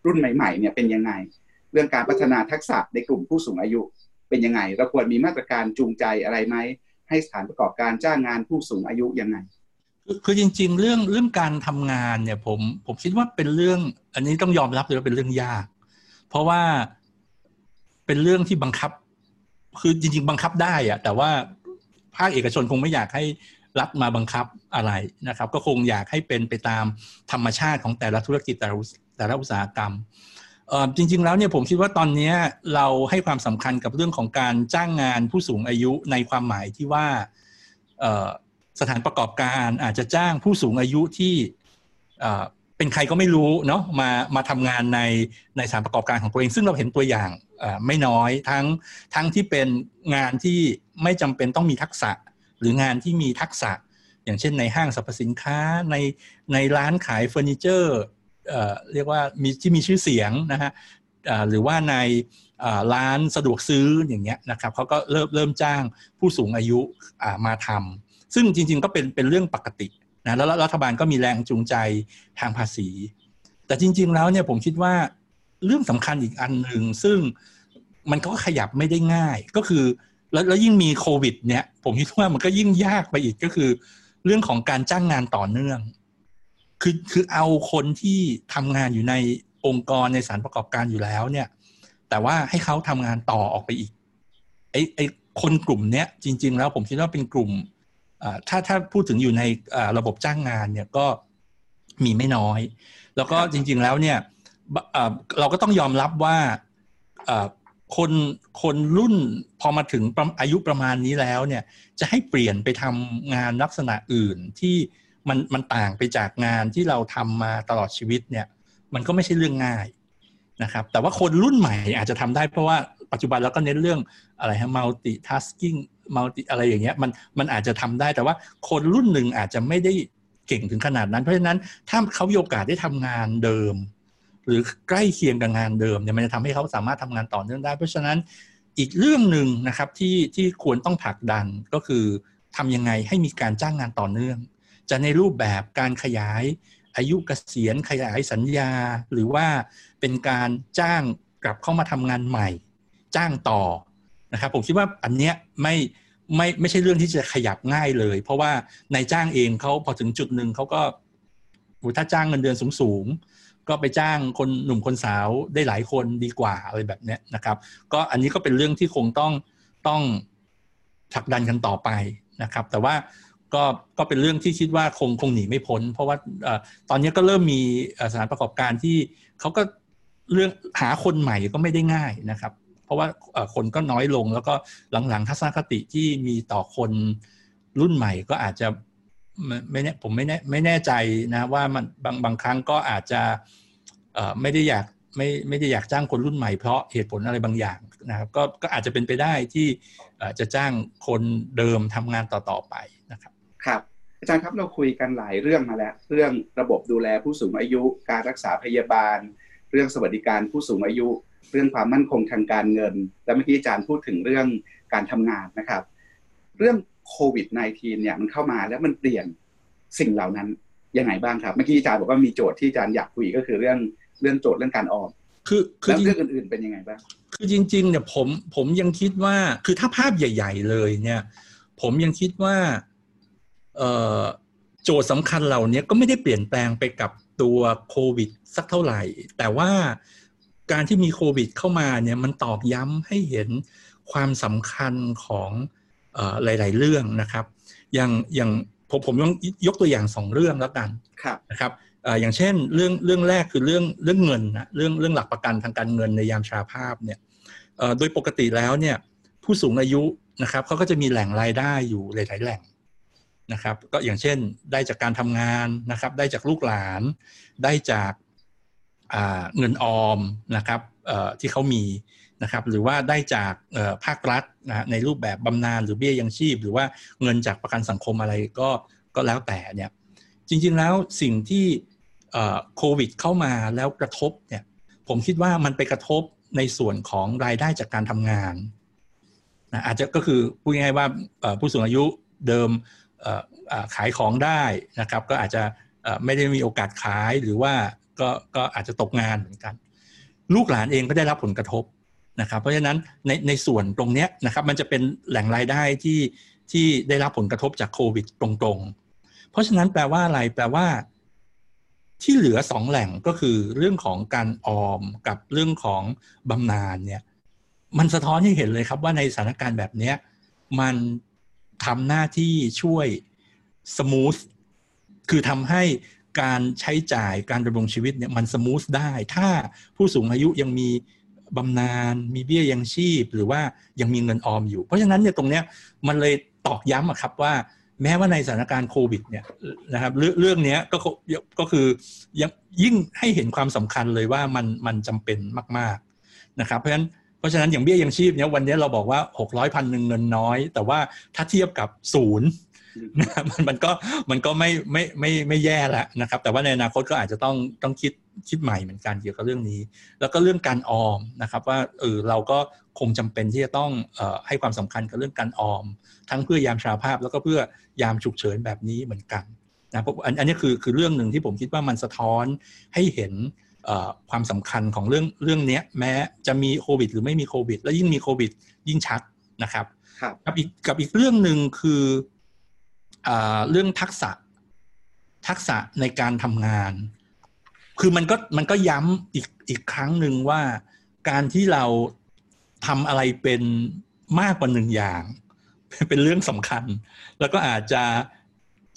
รุ่นใหม่ๆเนี่ยเป็นยังไง เรื่องการพัฒนาทักษะในกลุ่มผู้สูงอายุเป็นยังไงเราควรมีมาตรการจูงใจอะไรไหมให้สถานประกอบการจ้างงานผู้สูงอายุยังไงคือจริง ๆ เรื่องเรื่องการทำงานเนี่ยผมผมคิดว่าเป็นเรื่อง อันนี้ต้องยอมรับเลยว่าเป็นเรื่องยาก เพราะว่าเป็นเรื่องที่บังคับ คือจริง ๆ บังคับได้อะแต่ว่า ภาคเอกชนคงไม่อยากให้รัฐมาบังคับอะไรนะครับ ก็คงอยากให้เป็นไปตามธรรมชาติของแต่ละธุรกิจแต่ละอุตแต่ละอุตสาหกรรมจริง ๆ แล้วเนี่ยผมคิดว่าตอนนี้เราให้ความสำคัญกับเรื่องของการจ้างงานผู้สูงอายุในความหมายที่ว่าสถานประกอบการอาจจะจ้างผู้สูงอายุที่เป็นใครก็ไม่รู้เนาะมามาทำงานในในสถานประกอบการของตัวเอง ซึ่งเราเห็นตัวอย่างไม่น้อยทั้งทั้งที่เป็นงานที่ ไม่จำเป็นต้องมีทักษะ หรืองานที่มีทักษะ อย่างเช่นในห้างสรรพสินค้าในในร้านขายเฟอร์นิเจอร์เรียกว่ามีที่มีชื่อเสียงนะฮะหรือว่าในร้านสะดวกซื้ออย่างเงี้ยนะครับเขาก็เริ่มเริ่มจ้างผู้สูงอายุมาทำซึ่งจริงๆก็เป็นเป็นเรื่องปกตินะแล้วรัฐบาลก็มีแรงจูงใจทางภาษี แต่จริง ๆ แล้วเนี่ยผมคิดว่าเรื่องสำคัญอีกอันหนึ่งซึ่งมันก็ขยับไม่ได้ง่าย ก็คือ แล้วแล้วยิ่งมีโควิด เนี่ย ผมคิดว่ามันก็ยิ่งยากไปอีกก็คือ เรื่องของการจ้างงานต่อเนื่อง คือคือเอาคนที่ทำงานอยู่ในองค์กรในสถารประกอบการอยู่แล้วเนี่ย แต่ว่าให้เขาทำงานต่อออกไปอีกไอ้ไอ้คนกลุ่มเนี้ยจริง ๆ แล้วผมคิดว่าเป็นกลุ่มอ่าถ้าถ้าพูดถึงอยู่ในอ่าระบบจ้างงานเนี่ยก็มีไม่น้อย แล้วก็จริง ๆแล้วเนี่ยบอ่าเราก็ต้องยอมรับว่าอ่า คนคนรุ่นพอมาถึงอายุประมาณนี้แล้วเนี่ยจะให้เปลี่ยนไปทำงานลักษณะอื่นที่มันมันต่างไปจากงานที่เราทำมาตลอดชีวิตเนี่ย มันก็ไม่ใช่เรื่องง่ายนะครับ แต่ว่าคนรุ่นใหม่อาจจะทำได้เพราะว่าปัจจุบันเราก็เน้นเรื่องอะไรฮะ multitasking multi อะไรอย่างเงี้ยมันมันอาจจะทำได้ แต่ว่าคนรุ่นหนึ่งอาจจะไม่ได้เก่งถึงขนาดนั้น เพราะฉะนั้นถ้าเขามีโอกาสได้ทำงานเดิม หรือใกล้เคียงกับงานเดิมเนี่ยมันจะทำให้เขาสามารถทำงานต่อเนื่องได้ เพราะฉะนั้นอีกเรื่องหนึ่งนะครับที่ที่ควรต้องผลักดันก็คือทำยังไงให้มีการจ้างงานต่อเนื่อง จะในรูปแบบการขยายอายุเกษียณขยายสัญญา หรือว่าเป็นการจ้างกลับเข้ามาทำงานใหม่ จ้างต่อนะครับผมคิดว่าอันเนี้ยไม่ไม่ไม่ใช่เรื่องที่จะขยับง่ายเลย เพราะว่านายจ้างเองเขาพอถึงจุดหนึ่งเขาก็ถ้าจ้างเงินเดือนสูงๆ ก็ไปจ้างคนหนุ่มคนสาวได้หลายคนดีกว่าอะไรแบบนี้นะครับ ก็อันนี้ก็เป็นเรื่องที่คงต้องต้องผลักดันกันต่อไปนะครับ แต่ว่าก็ก็เป็นเรื่องที่คิดว่าคงคงหนีไม่พ้น เพราะว่าตอนนี้ก็เริ่มมีสถานประกอบการที่เขาก็เรื่องหาคนใหม่ก็ไม่ได้ง่ายนะครับ เพราะว่าคนก็น้อยลงแล้วก็หลังๆทัศนคติที่มีต่อคนรุ่นใหม่ก็อาจจะ ไม่แน่ผมไม่แน่ไม่แน่ใจนะว่ามันบางบางครั้งก็อาจจะไม่ได้อยากไม่ไม่ได้อยากจ้างคนรุ่นใหม่เพราะเหตุผลอะไรบางอย่างนะครับก็ก็อาจจะเป็นไปได้ที่จะจ้างคนเดิมทำงานต่อๆไปนะครับครับอาจารย์ครับเราคุยกันหลายเรื่องมาแล้ว เรื่องระบบดูแลผู้สูงอายุ การรักษาพยาบาล เรื่องสวัสดิการผู้สูงอายุ เรื่องความมั่นคงทางการเงิน และเมื่อกี้อาจารย์พูดถึงเรื่องการทำงานนะครับ เรื่อง โควิด -19 เนี่ยมันเข้ามาแล้วมันเปลี่ยนสิ่งเหล่านั้นยังไงบ้างครับ เมื่อกี้อาจารย์บอกว่ามีโจทย์ที่อาจารย์อยากคุยก็คือเรื่องเรื่องโจทย์เรื่องการออมคือคือแล้วจริงเรื่องอื่นๆเป็นยังไงบ้างคือจริงๆเนี่ยผมผมยังคิดว่าคือถ้าภาพใหญ่ ๆ เลยเนี่ย ผมยังคิดว่าโจทย์สำคัญเหล่านี้ก็ไม่ได้เปลี่ยนแปลงไปกับตัวโควิดสักเท่าไหร่ แต่ว่าการที่มีโควิดเข้ามาเนี่ยมันตอกย้ำให้เห็นความสำคัญของ หลาย ๆ เรื่องนะครับ อย่างอย่างผมผมต้องยกตัวอย่างสองเรื่องแล้วกันนะครับอย่างเช่นเรื่องเรื่องแรกคือเรื่องเรื่องเงินนะเรื่องเรื่องหลักประกันทางการเงินในยามชาภาพเนี่ยโดยปกติแล้วเนี่ยผู้สูงอายุนะครับเขาก็จะมีแหล่งรายได้อยู่หลาย ๆ แหล่งนะครับ ก็อย่างเช่นได้จากการทำงานนะครับ ได้จากลูกหลานได้จากเงินออมนะครับที่เขามี นะครับหรือว่าได้จากภาครัฐนะในรูปแบบบำนาญหรือเบี้ยยังชีพ หรือว่าเงินจากประกันสังคมอะไรก็ก็แล้วแต่เนี่ยจริงๆแล้วสิ่งที่โควิดเข้ามาแล้วกระทบเนี่ยผมคิดว่ามันไปกระทบในส่วนของรายได้จากการทำงานนะอาจจะก็คือพูดง่ายๆว่าผู้สูงอายุเดิมขายของได้นะครับ ก็อาจจะไม่ได้มีโอกาสขายหรือว่าก็ก็อาจจะตกงานเหมือนกัน ลูกหลานเองก็ได้รับผลกระทบ นะครับเพราะฉะนั้นในในส่วนตรงนี้นะครับมันจะเป็นแหล่งรายได้ที่ที่ได้รับผลกระทบจากโควิดตรงๆ เพราะฉะนั้นแปลว่าอะไรแปลว่า ที่เหลือสองแหล่งก็คือเรื่องของการออมกับเรื่องของบำนาญเนี่ยมันสะท้อนให้เห็นเลยครับว่าในสถานการณ์แบบนี้มันทำหน้าที่ช่วยสมูทคือทำให้การใช้จ่ายการดำรงชีวิตเนี่ยมัน smooth ได้ ถ้าผู้สูงอายุยังมี บำนาญมีเบี้ยยังชีพ หรือว่ายังมีเงินออมอยู่ เพราะฉะนั้นเนี่ยตรงเนี้ยมันเลยตอกย้ำอะครับว่าแม้ว่าในสถานการณ์โควิดเนี่ยนะครับเรื่องนี้ก็ก็คือยังยิ่งให้เห็นความสำคัญเลยว่ามันมันจำเป็นมากๆนะครับเพราะฉะนั้นเพราะฉะนั้นอย่างเบี้ยยังชีพเนี่ยวันนี้เราบอกว่าหกร้อยพันหนึ่งเงินน้อย แต่ว่าถ้าเทียบกับศูนย์นะมันมันก็มันก็ไม่ไม่ไม่ไม่แย่ละนะครับ แต่ว่าในอนาคตก็อาจจะต้องต้องคิด คิดใหม่เหมือนกันเกี่ยวกับเรื่องนี้ แล้วก็เรื่องการออมนะครับว่าเออเราก็คงจำเป็นที่จะต้องออให้ความสำคัญกับเรื่องการออม ทั้งเพื่อยามชราภาพ แล้วก็เพื่อยามฉุกเฉินแบบนี้เหมือนกันนะอันอันนี้คือคือเรื่องหนึ่งที่ผมคิดว่ามันสะท้อนให้เห็นความสำคัญของเรื่องเรื่องนี้แม้จะมีโควิด หรือไม่มีโควิด แล้วยิ่งมีโควิด ยิ่งชัดนะครับกับอีกกับอีกเรื่องหนึ่งคือเรื่องทักษะทักษะในการทำงาน คือมันก็มันก็ย้ำอีกอีกครั้งหนึ่งว่าการที่เราทำอะไรเป็นมากกว่าหนึ่งอย่าง เป็นเรื่องสำคัญ แล้วก็อาจจะ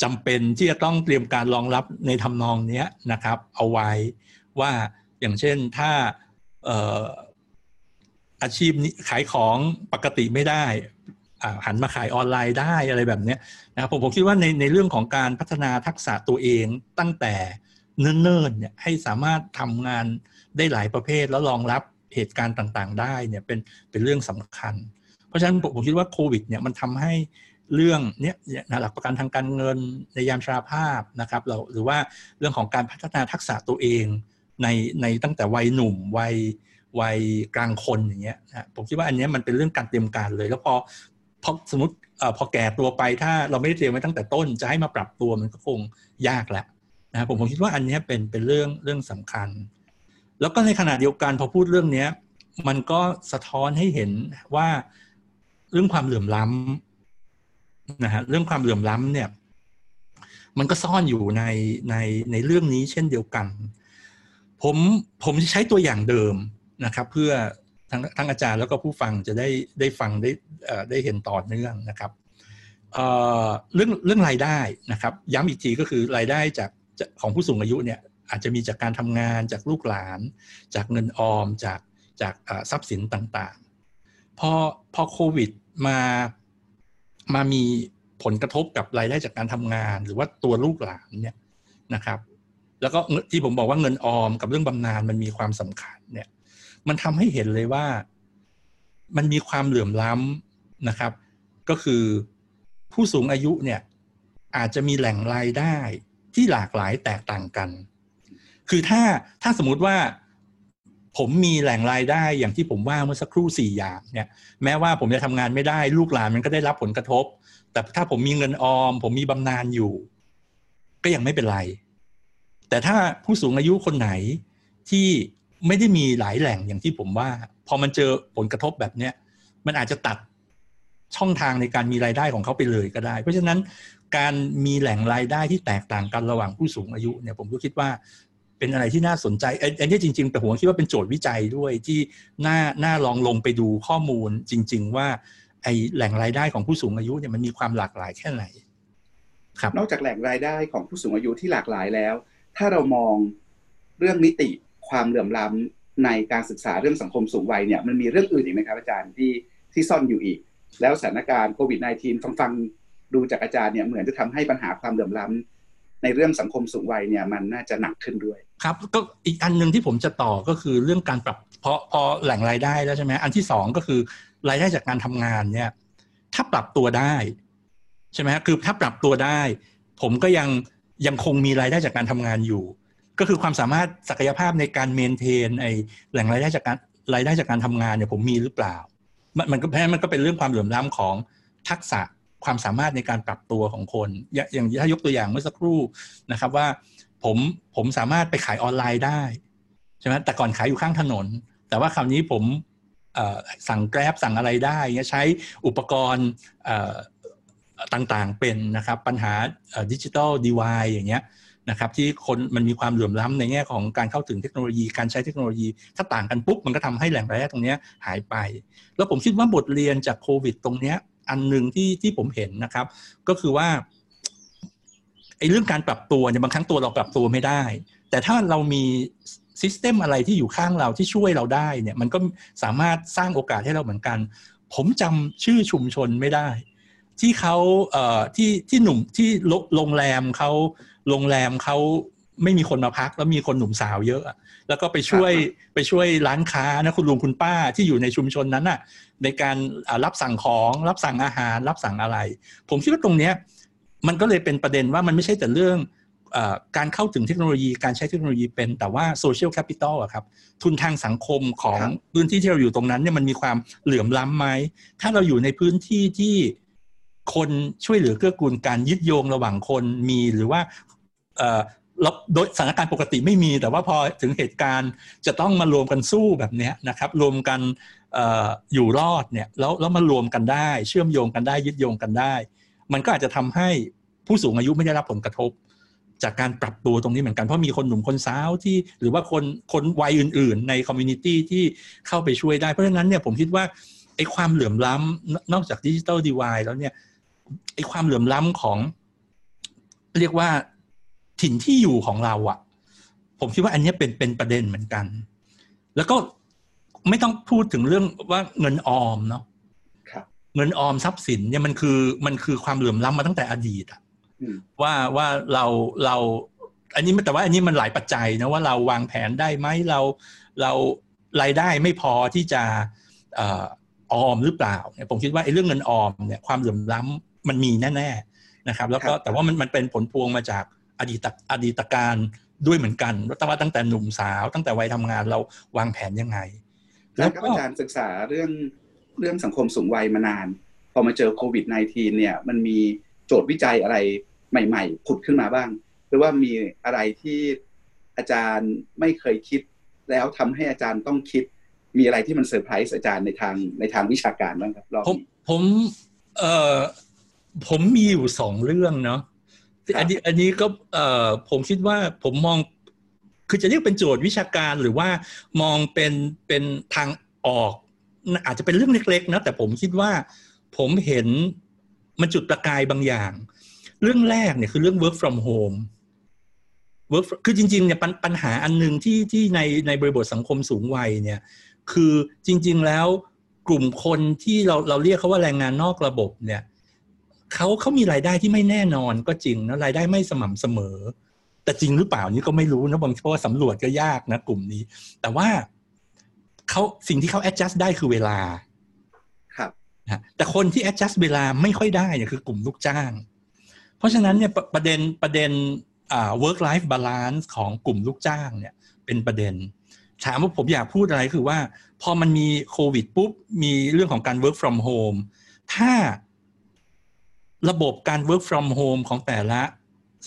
จำเป็นที่จะต้องเตรียมการรองรับในทำนองนี้นะครับ เอาไว้ว่าอย่างเช่นถ้าอาชีพนี้ขายของปกติไม่ได้หันมาขายออนไลน์ได้อะไรแบบนี้นะครับผมผมคิดว่าในในเรื่องของการพัฒนาทักษะตัวเองตั้งแต่ เนิ่นๆเนี่ยให้สามารถทำงานได้หลายประเภทแล้วรองรับเหตุการณ์ต่างๆ ได้เนี่ยเป็นเป็นเรื่องสำคัญ เพราะฉะนั้นผมคิดว่าโควิดเนี่ยมันทำให้เรื่องเนี้ยหลักประกันทางการเงินในยามชราภาพนะครับเราหรือว่าเรื่องของการพัฒนาทักษะตัวเองในในตั้งแต่วัยหนุ่มวัยวัยกลางคนอย่างเงี้ยนะผมคิดว่าอันนี้มันเป็นเรื่องการเตรียมการเลย แล้วพอพอสมมติพอแก่ตัวไปถ้าเราไม่ได้เตรียมไว้ตั้งแต่ต้น จะให้มาปรับตัวมันก็คงยากแหละ นะผมผมคิดว่าอันนี้เป็นเป็นเรื่องเรื่องสำคัญ แล้วก็ในขณะเดียวกันพอพูดเรื่องเนี้ย มันก็สะท้อนให้เห็นว่าเรื่องความเหลื่อมล้ำนะฮะเรื่องความเหลื่อมล้ำเนี่ย มันก็ซ่อนอยู่ในในในเรื่องนี้เช่นเดียวกัน ผมผมจะใช้ตัวอย่างเดิมนะครับ เพื่อทั้งทั้งอาจารย์แล้วก็ผู้ฟังจะได้ได้ฟังได้ได้เห็นต่อเนื่องนะครับเรื่องเรื่องรายได้นะครับ ย้ำอีกทีก็คือรายได้จาก ของผู้สูงอายุเนี่ยอาจจะมีจากการทำงานจากลูกหลาน จากเงินออมจากจากทรัพย์สินต่างๆ พอพอโควิดมามามีผลกระทบกับรายได้จากการทำงาน หรือว่าตัวลูกหลานเนี่ยนะครับ แล้วก็ที่ผมบอกว่าเงินออมกับเรื่องบำนาญมันมีความสำคัญเนี่ย มันทำให้เห็นเลยว่ามันมีความเหลื่อมล้ำนะครับ ก็คือผู้สูงอายุเนี่ยอาจจะมีแหล่งรายได้ ที่หลากหลายแตกต่างกัน คือถ้าถ้าสมมุติว่าผมมีแหล่งรายได้อย่างที่ผมว่าเมื่อสักครู่สี่อย่างเนี่ยแม้ว่าผมจะทำงานไม่ได้ลูกหลานมันก็ได้รับผลกระทบ แต่ถ้าผมมีเงินออม ผมมีบำนาญอยู่ ก็ยังไม่เป็นไร แต่ถ้าผู้สูงอายุคนไหนที่ไม่ได้มีหลายแหล่งอย่างที่ผมว่า พอมันเจอผลกระทบแบบเนี้ยมันอาจจะตัดช่องทางในการมีรายได้ของเขาไปเลยก็ได้ เพราะฉะนั้น การมีแหล่งรายได้ที่แตกต่างกันระหว่างผู้สูงอายุเนี่ยผมก็คิดว่าเป็นอะไรที่น่าสนใจอันนี้จริง ๆ แต่ผมคิดว่าเป็นโจทย์วิจัยด้วยที่น่าน่าลองลงไปดูข้อมูลจริง ๆ ว่าไอแหล่งรายได้ของผู้สูงอายุเนี่ยมันมีความหลากหลายแค่ไหนครับนอกจากแหล่งรายได้ของผู้สูงอายุที่หลากหลายแล้ว ถ้าเรามองเรื่องมิติความเหลื่อมล้ำในการศึกษาเรื่องสังคมสูงวัยเนี่ยมันมีเรื่องอื่นอีกไหมครับอาจารย์ที่ที่ซ่อนอยู่อีก แล้วสถานการณ์โควิด -19 ฟังฟัง ดูจากอาจารย์เนี่ยเหมือนจะทำให้ปัญหาความเหลื่อมล้ำในเรื่องสังคมสูงวัยเนี่ยมันน่าจะหนักขึ้นด้วย ครับ ก็อีกอันหนึ่งที่ผมจะต่อก็คือเรื่องการปรับเพราะพอแหล่งรายได้แล้วใช่ไหมอันที่สองก็คือรายได้จากการทำงานเนี่ย ถ้าปรับตัวได้ใช่ไหมคือถ้าปรับตัวได้ ผมก็ยังยังคงมีรายได้จากการทำงานอยู่ ก็คือความสามารถศักยภาพในการเมนเทนไอแหล่งรายได้จากการรายได้จากการทำงานเนี่ยผมมีหรือเปล่า มันมันก็แพ้มันก็เป็นเรื่องความเหลื่อมล้ำของทักษะ ความสามารถในการปรับตัวของคน อย่างถ้ายกตัวอย่างเมื่อสักครู่นะครับว่าผมผมสามารถไปขายออนไลน์ได้ใช่ไหมแต่ก่อนขายอยู่ข้างถนน แต่ว่าคราวนี้ผมสั่งแกร็บสั่งอะไรได้ใช้อุปกรณ์ต่างๆเป็นนะครับปัญหาดิจิทัลดีวายอย่างเงี้ยนะครับที่คนมันมีความเหลื่อมล้ำในแง่ของการเข้าถึงเทคโนโลยีการใช้เทคโนโลยี ถ้าต่างกันปุ๊บ มันก็ทำให้แหล่งรายได้ตรงนี้หายไป แล้วผมคิดว่าบทเรียนจากโควิดตรงเนี้ย อันหนึ่งที่ที่ผมเห็นนะครับ ก็คือว่าไอ้เรื่องการปรับตัวเนี่ยบางครั้งตัวเราปรับตัวไม่ได้ แต่ถ้าเรามีซิสเต็มอะไรที่อยู่ข้างเราที่ช่วยเราได้เนี่ยมันก็สามารถสร้างโอกาสให้เราเหมือนกัน ผมจำชื่อชุมชนไม่ได้ ที่เขาเอ่อที่ที่หนุ่มที่โรงแรมเขาโรงแรมเขาไม่มีคนมาพัก แล้วมีคนหนุ่มสาวเยอะ แล้วก็ไปช่วยไปช่วยร้านค้านะคุณลุงคุณป้าที่อยู่ในชุมชนนั้นน่ะ ในการรับสั่งของรับสั่งอาหาร รับสั่งอะไร ผมคิดว่าตรงเนี้ยมันก็เลยเป็นประเด็นว่ามันไม่ใช่แต่เรื่องอการเข้าถึงเทคโนโลยีการใช้เทคโนโลยีเป็นแต่ว่าโซเชียลแคปิตอลอะครับ ทุนทางสังคมของพื้นที่ที่เราอยู่ตรงนั้นเนี่ยมันมีความเหลื่อมล้ำไหม ถ้าเราอยู่ในพื้นที่ที่คนช่วยเหลือเกื้อกูลการยึดโยงระหว่างคนมีหรือว่า เราโดยสถานการณ์ปกติไม่มี แต่ว่าพอถึงเหตุการณ์จะต้องมารวมกันสู้แบบนี้นะครับ รวมกันอยู่รอดเนี่ยแล้วแล้วมารวมกันได้ เชื่อมโยงกันได้ยึดโยงกันได้ มันก็อาจจะทำให้ผู้สูงอายุไม่ได้รับผลกระทบ จากการปรับตัวตรงนี้เหมือนกันเพราะมีคนหนุ่มคนสาวที่ หรือว่าคนคนวัยอื่น ๆ ในคอมมูนิตี้ที่เข้าไปช่วยได้เพราะฉะนั้นเนี่ยผมคิดว่าไอ้ความเหลื่อมล้ำนอกจากดิจิตอลดีวายแล้วเนี่ยไอ้ความเหลื่อมล้ำของ เรียกว่า ถิ่นที่อยู่ของเราอะผมคิดว่าอันนี้เป็นเป็นประเด็นเหมือนกัน แล้วก็ไม่ต้องพูดถึงเรื่องว่าเงินออมเนาะเงินออมทรัพย์สินเนี่ยมันคือมันคือความเหลื่อมล้ำมาตั้งแต่อดีตอะว่าว่าเราเรา อันนี้แต่ว่าอันนี้มันหลายปัจจัยนะว่าเราวางแผนได้ไหมเราเรารายได้ไม่พอที่จะออมหรือเปล่าเนี่ยผมคิดว่าไอ้เรื่องเงินออมเนี่ยความเหลื่อมล้ำมันมีแน่ๆนะครับ แล้วก็แต่ว่ามันมันเป็นผลพวงมาจาก อดีตอดีตการด้วยเหมือนกันแต่ว่าตั้งแต่หนุ่มสาว ตั้งแต่วัยทำงานเราวางแผนยังไง แล้วอาจารย์ศึกษาเรื่องเรื่องสังคมสูงวัยมานาน พอมาเจอโควิด -19 เนี่ยมันมีโจทย์วิจัยอะไรใหม่ๆผุดขึ้นมาบ้าง หรือว่ามีอะไรที่อาจารย์ไม่เคยคิด แล้วทำให้อาจารย์ต้องคิด มีอะไรที่มันเซอร์ไพรส์อาจารย์ในทางในทางวิชาการบ้างครับผมผมเอ่อผมมีอยู่สองเรื่องเนาะ อันนี้อันนี้ก็เอ่อผมคิดว่าผมมองคือจะเรียกเป็นโจทย์วิชาการหรือว่ามองเป็นเป็นทางออก อาจจะเป็นเรื่องเล็ก ๆ นะ แต่ผมคิดว่าผมเห็นมันจุดประกายบางอย่าง เรื่องแรกเนี่ยคือเรื่อง work from home work คือจริงๆเนี่ยปปัญหาอันหนึ่งที่ที่ในในบริบทสังคมสูงวัยเนี่ย คือจริง ๆแล้วกลุ่มคนที่เราเราเรียกเขาว่าแรงงานนอกระบบเนี่ย เขาเขามีรายได้ที่ไม่แน่นอนก็จริงนะรายได้ไม่สม่ำเสมอ แต่จริงหรือเปล่านี่ก็ไม่รู้นะบางเพราะว่าสำรวจก็ยากนะกลุ่มนี้ แต่ว่าเขาสิ่งที่เขา adjust ได้คือเวลา ครับแต่คนที่ adjust เวลาไม่ค่อยได้เนี่ยคือกลุ่มลูกจ้าง เพราะฉะนั้นเนี่ยประเด็นประเด็นอ่า work life balance ของกลุ่มลูกจ้างเนี่ยเป็นประเด็น ถามว่าผมอยากพูดอะไรคือว่า พอมันมีโควิดปุ๊บ มีเรื่องของการ work from home ถ้า ระบบการ work from home ของแต่ละ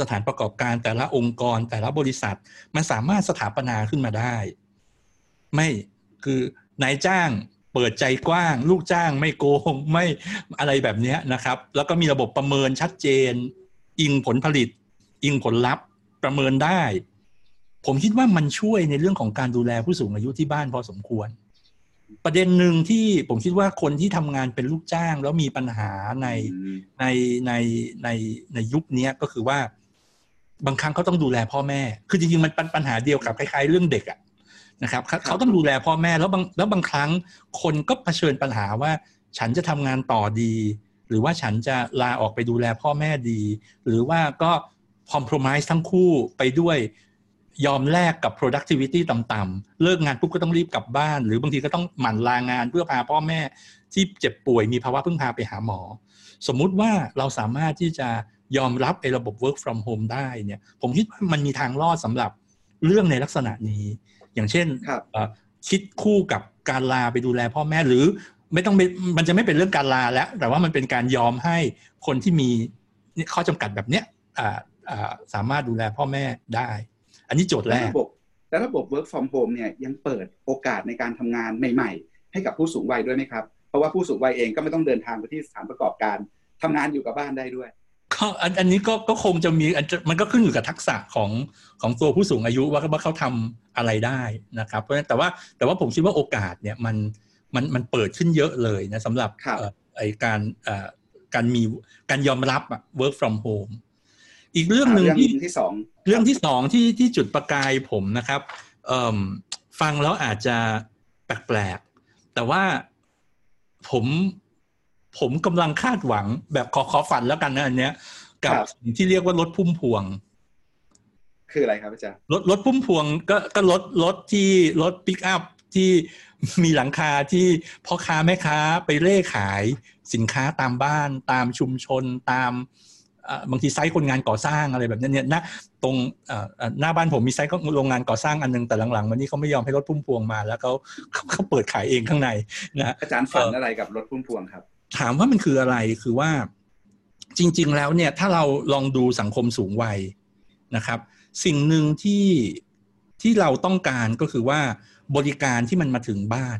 สถานประกอบการแต่ละองค์กร แต่ละบริษัท มันสามารถสถาปนาขึ้นมาได้ ไม่คือนายจ้างเปิดใจกว้าง ลูกจ้างไม่โกงไม่อะไรแบบนี้นะครับ แล้วก็มีระบบประเมินชัดเจน อิงผลผลิต อิงผลลัพธ์ประเมินได้ ผมคิดว่ามันช่วยในเรื่องของการดูแลผู้สูงอายุที่บ้านพอสมควร ประเด็นหนึ่งที่ผมคิดว่าคนที่ทำงานเป็นลูกจ้างแล้วมีปัญหาในในในในในยุคนี้ก็คือว่า บางครั้งเขาต้องดูแลพ่อแม่ คือจริงๆมันปัญหาเดียวกับคล้ายๆเรื่องเด็กอะนะครับเขาต้องดูแลพ่อแม่แล้วบางแล้วบางครั้งคนก็เผชิญปัญหาว่า ฉันจะทำงานต่อดี หรือว่าฉันจะลาออกไปดูแลพ่อแม่ดี หรือว่าก็คอม p r o m i s e ทั้งคู่ไปด้วย ยอมแลกกับ productivity ต่ำๆ เลิกงานปุ๊บก็ต้องรีบกลับบ้าน หรือบางทีก็ต้องหมั่นลางานเพื่อพาพ่อแม่ที่เจ็บป่วยมีภาวะพึ่งพาไปหาหมอ สมมุติว่าเราสามารถที่จะยอมรับไอ้ระบบ work from home ได้เนี่ย ผมคิดว่ามันมีทางรอดสำหรับเรื่องในลักษณะนี้ อย่างเช่นคิดคู่กับการลาไปดูแลพ่อแม่หรือไม่ต้องมันจะไม่เป็นเรื่องการลาแล้ว แต่ว่ามันเป็นการยอมให้คนที่มีข้อจำกัดแบบเนี้ยสามารถดูแลพ่อแม่ได้อั นนี้โจทย์แรกระบบแล้วระบบ work from home เนี่ยยังเปิดโอกาสในการทำงานใหม่ ๆ ให้กับผู้สูงวัยด้วยไหมครับ เพราะว่าผู้สูงวัยเองก็ไม่ต้องเดินทางไปที่สถานประกอบการทำงานอยู่กับบ้านได้ด้วยก็อันนี้ก็ก็คงจะมีมันก็ขึ้นอยู่กับทักษะของของตัวผู้สูงอายุว่าว่าเขาทำอะไรได้นะครับ เพราะฉะนั้นแต่ว่าแต่ว่าผมคิดว่าโอกาสเนี่ยมันมันมันเปิดขึ้นเยอะเลยนะสำหรับไอการการมีการยอมรับ work from home อีกเรื่องหนึ่งที่ที่สองเรื่องที่สองที่ที่จุดประกายผมนะครับฟังแล้วอาจจะแปลกๆแต่ว่าผมผมกำลังคาดหวังแบบขอขอฝันแล้วกันนะอันเนี้ย กับสิ่งที่เรียกว่ารถพุ่มพวง คืออะไรครับอาจารย์รถรถพุ่มพวงก็ก็รถรถที่รถปิกอัพที่มีหลังคาที่พ่อค้าแม่ค้าไปเร่ขายสินค้าตามบ้าน ตามชุมชนตาม บางทีไซต์คนงานก่อสร้างอะไรแบบนี้เนี่ยนะตรงหน้าบ้านผมมีไซต์โรงงานก่อสร้างอันนึงแต่หลังๆวันนี้เขาไม่ยอมให้รถพุ่มพวงมา แล้วเขาเขาเปิดขายเองข้างในนะอาจารย์ฝันอะไรกับรถพุ่มพวงครับ ถามว่ามันคืออะไรคือว่าจริง ๆ แล้วเนี่ยถ้าเราลองดูสังคมสูงวัยนะครับ สิ่งหนึ่งที่ที่เราต้องการก็คือว่าบริการที่มันมาถึงบ้าน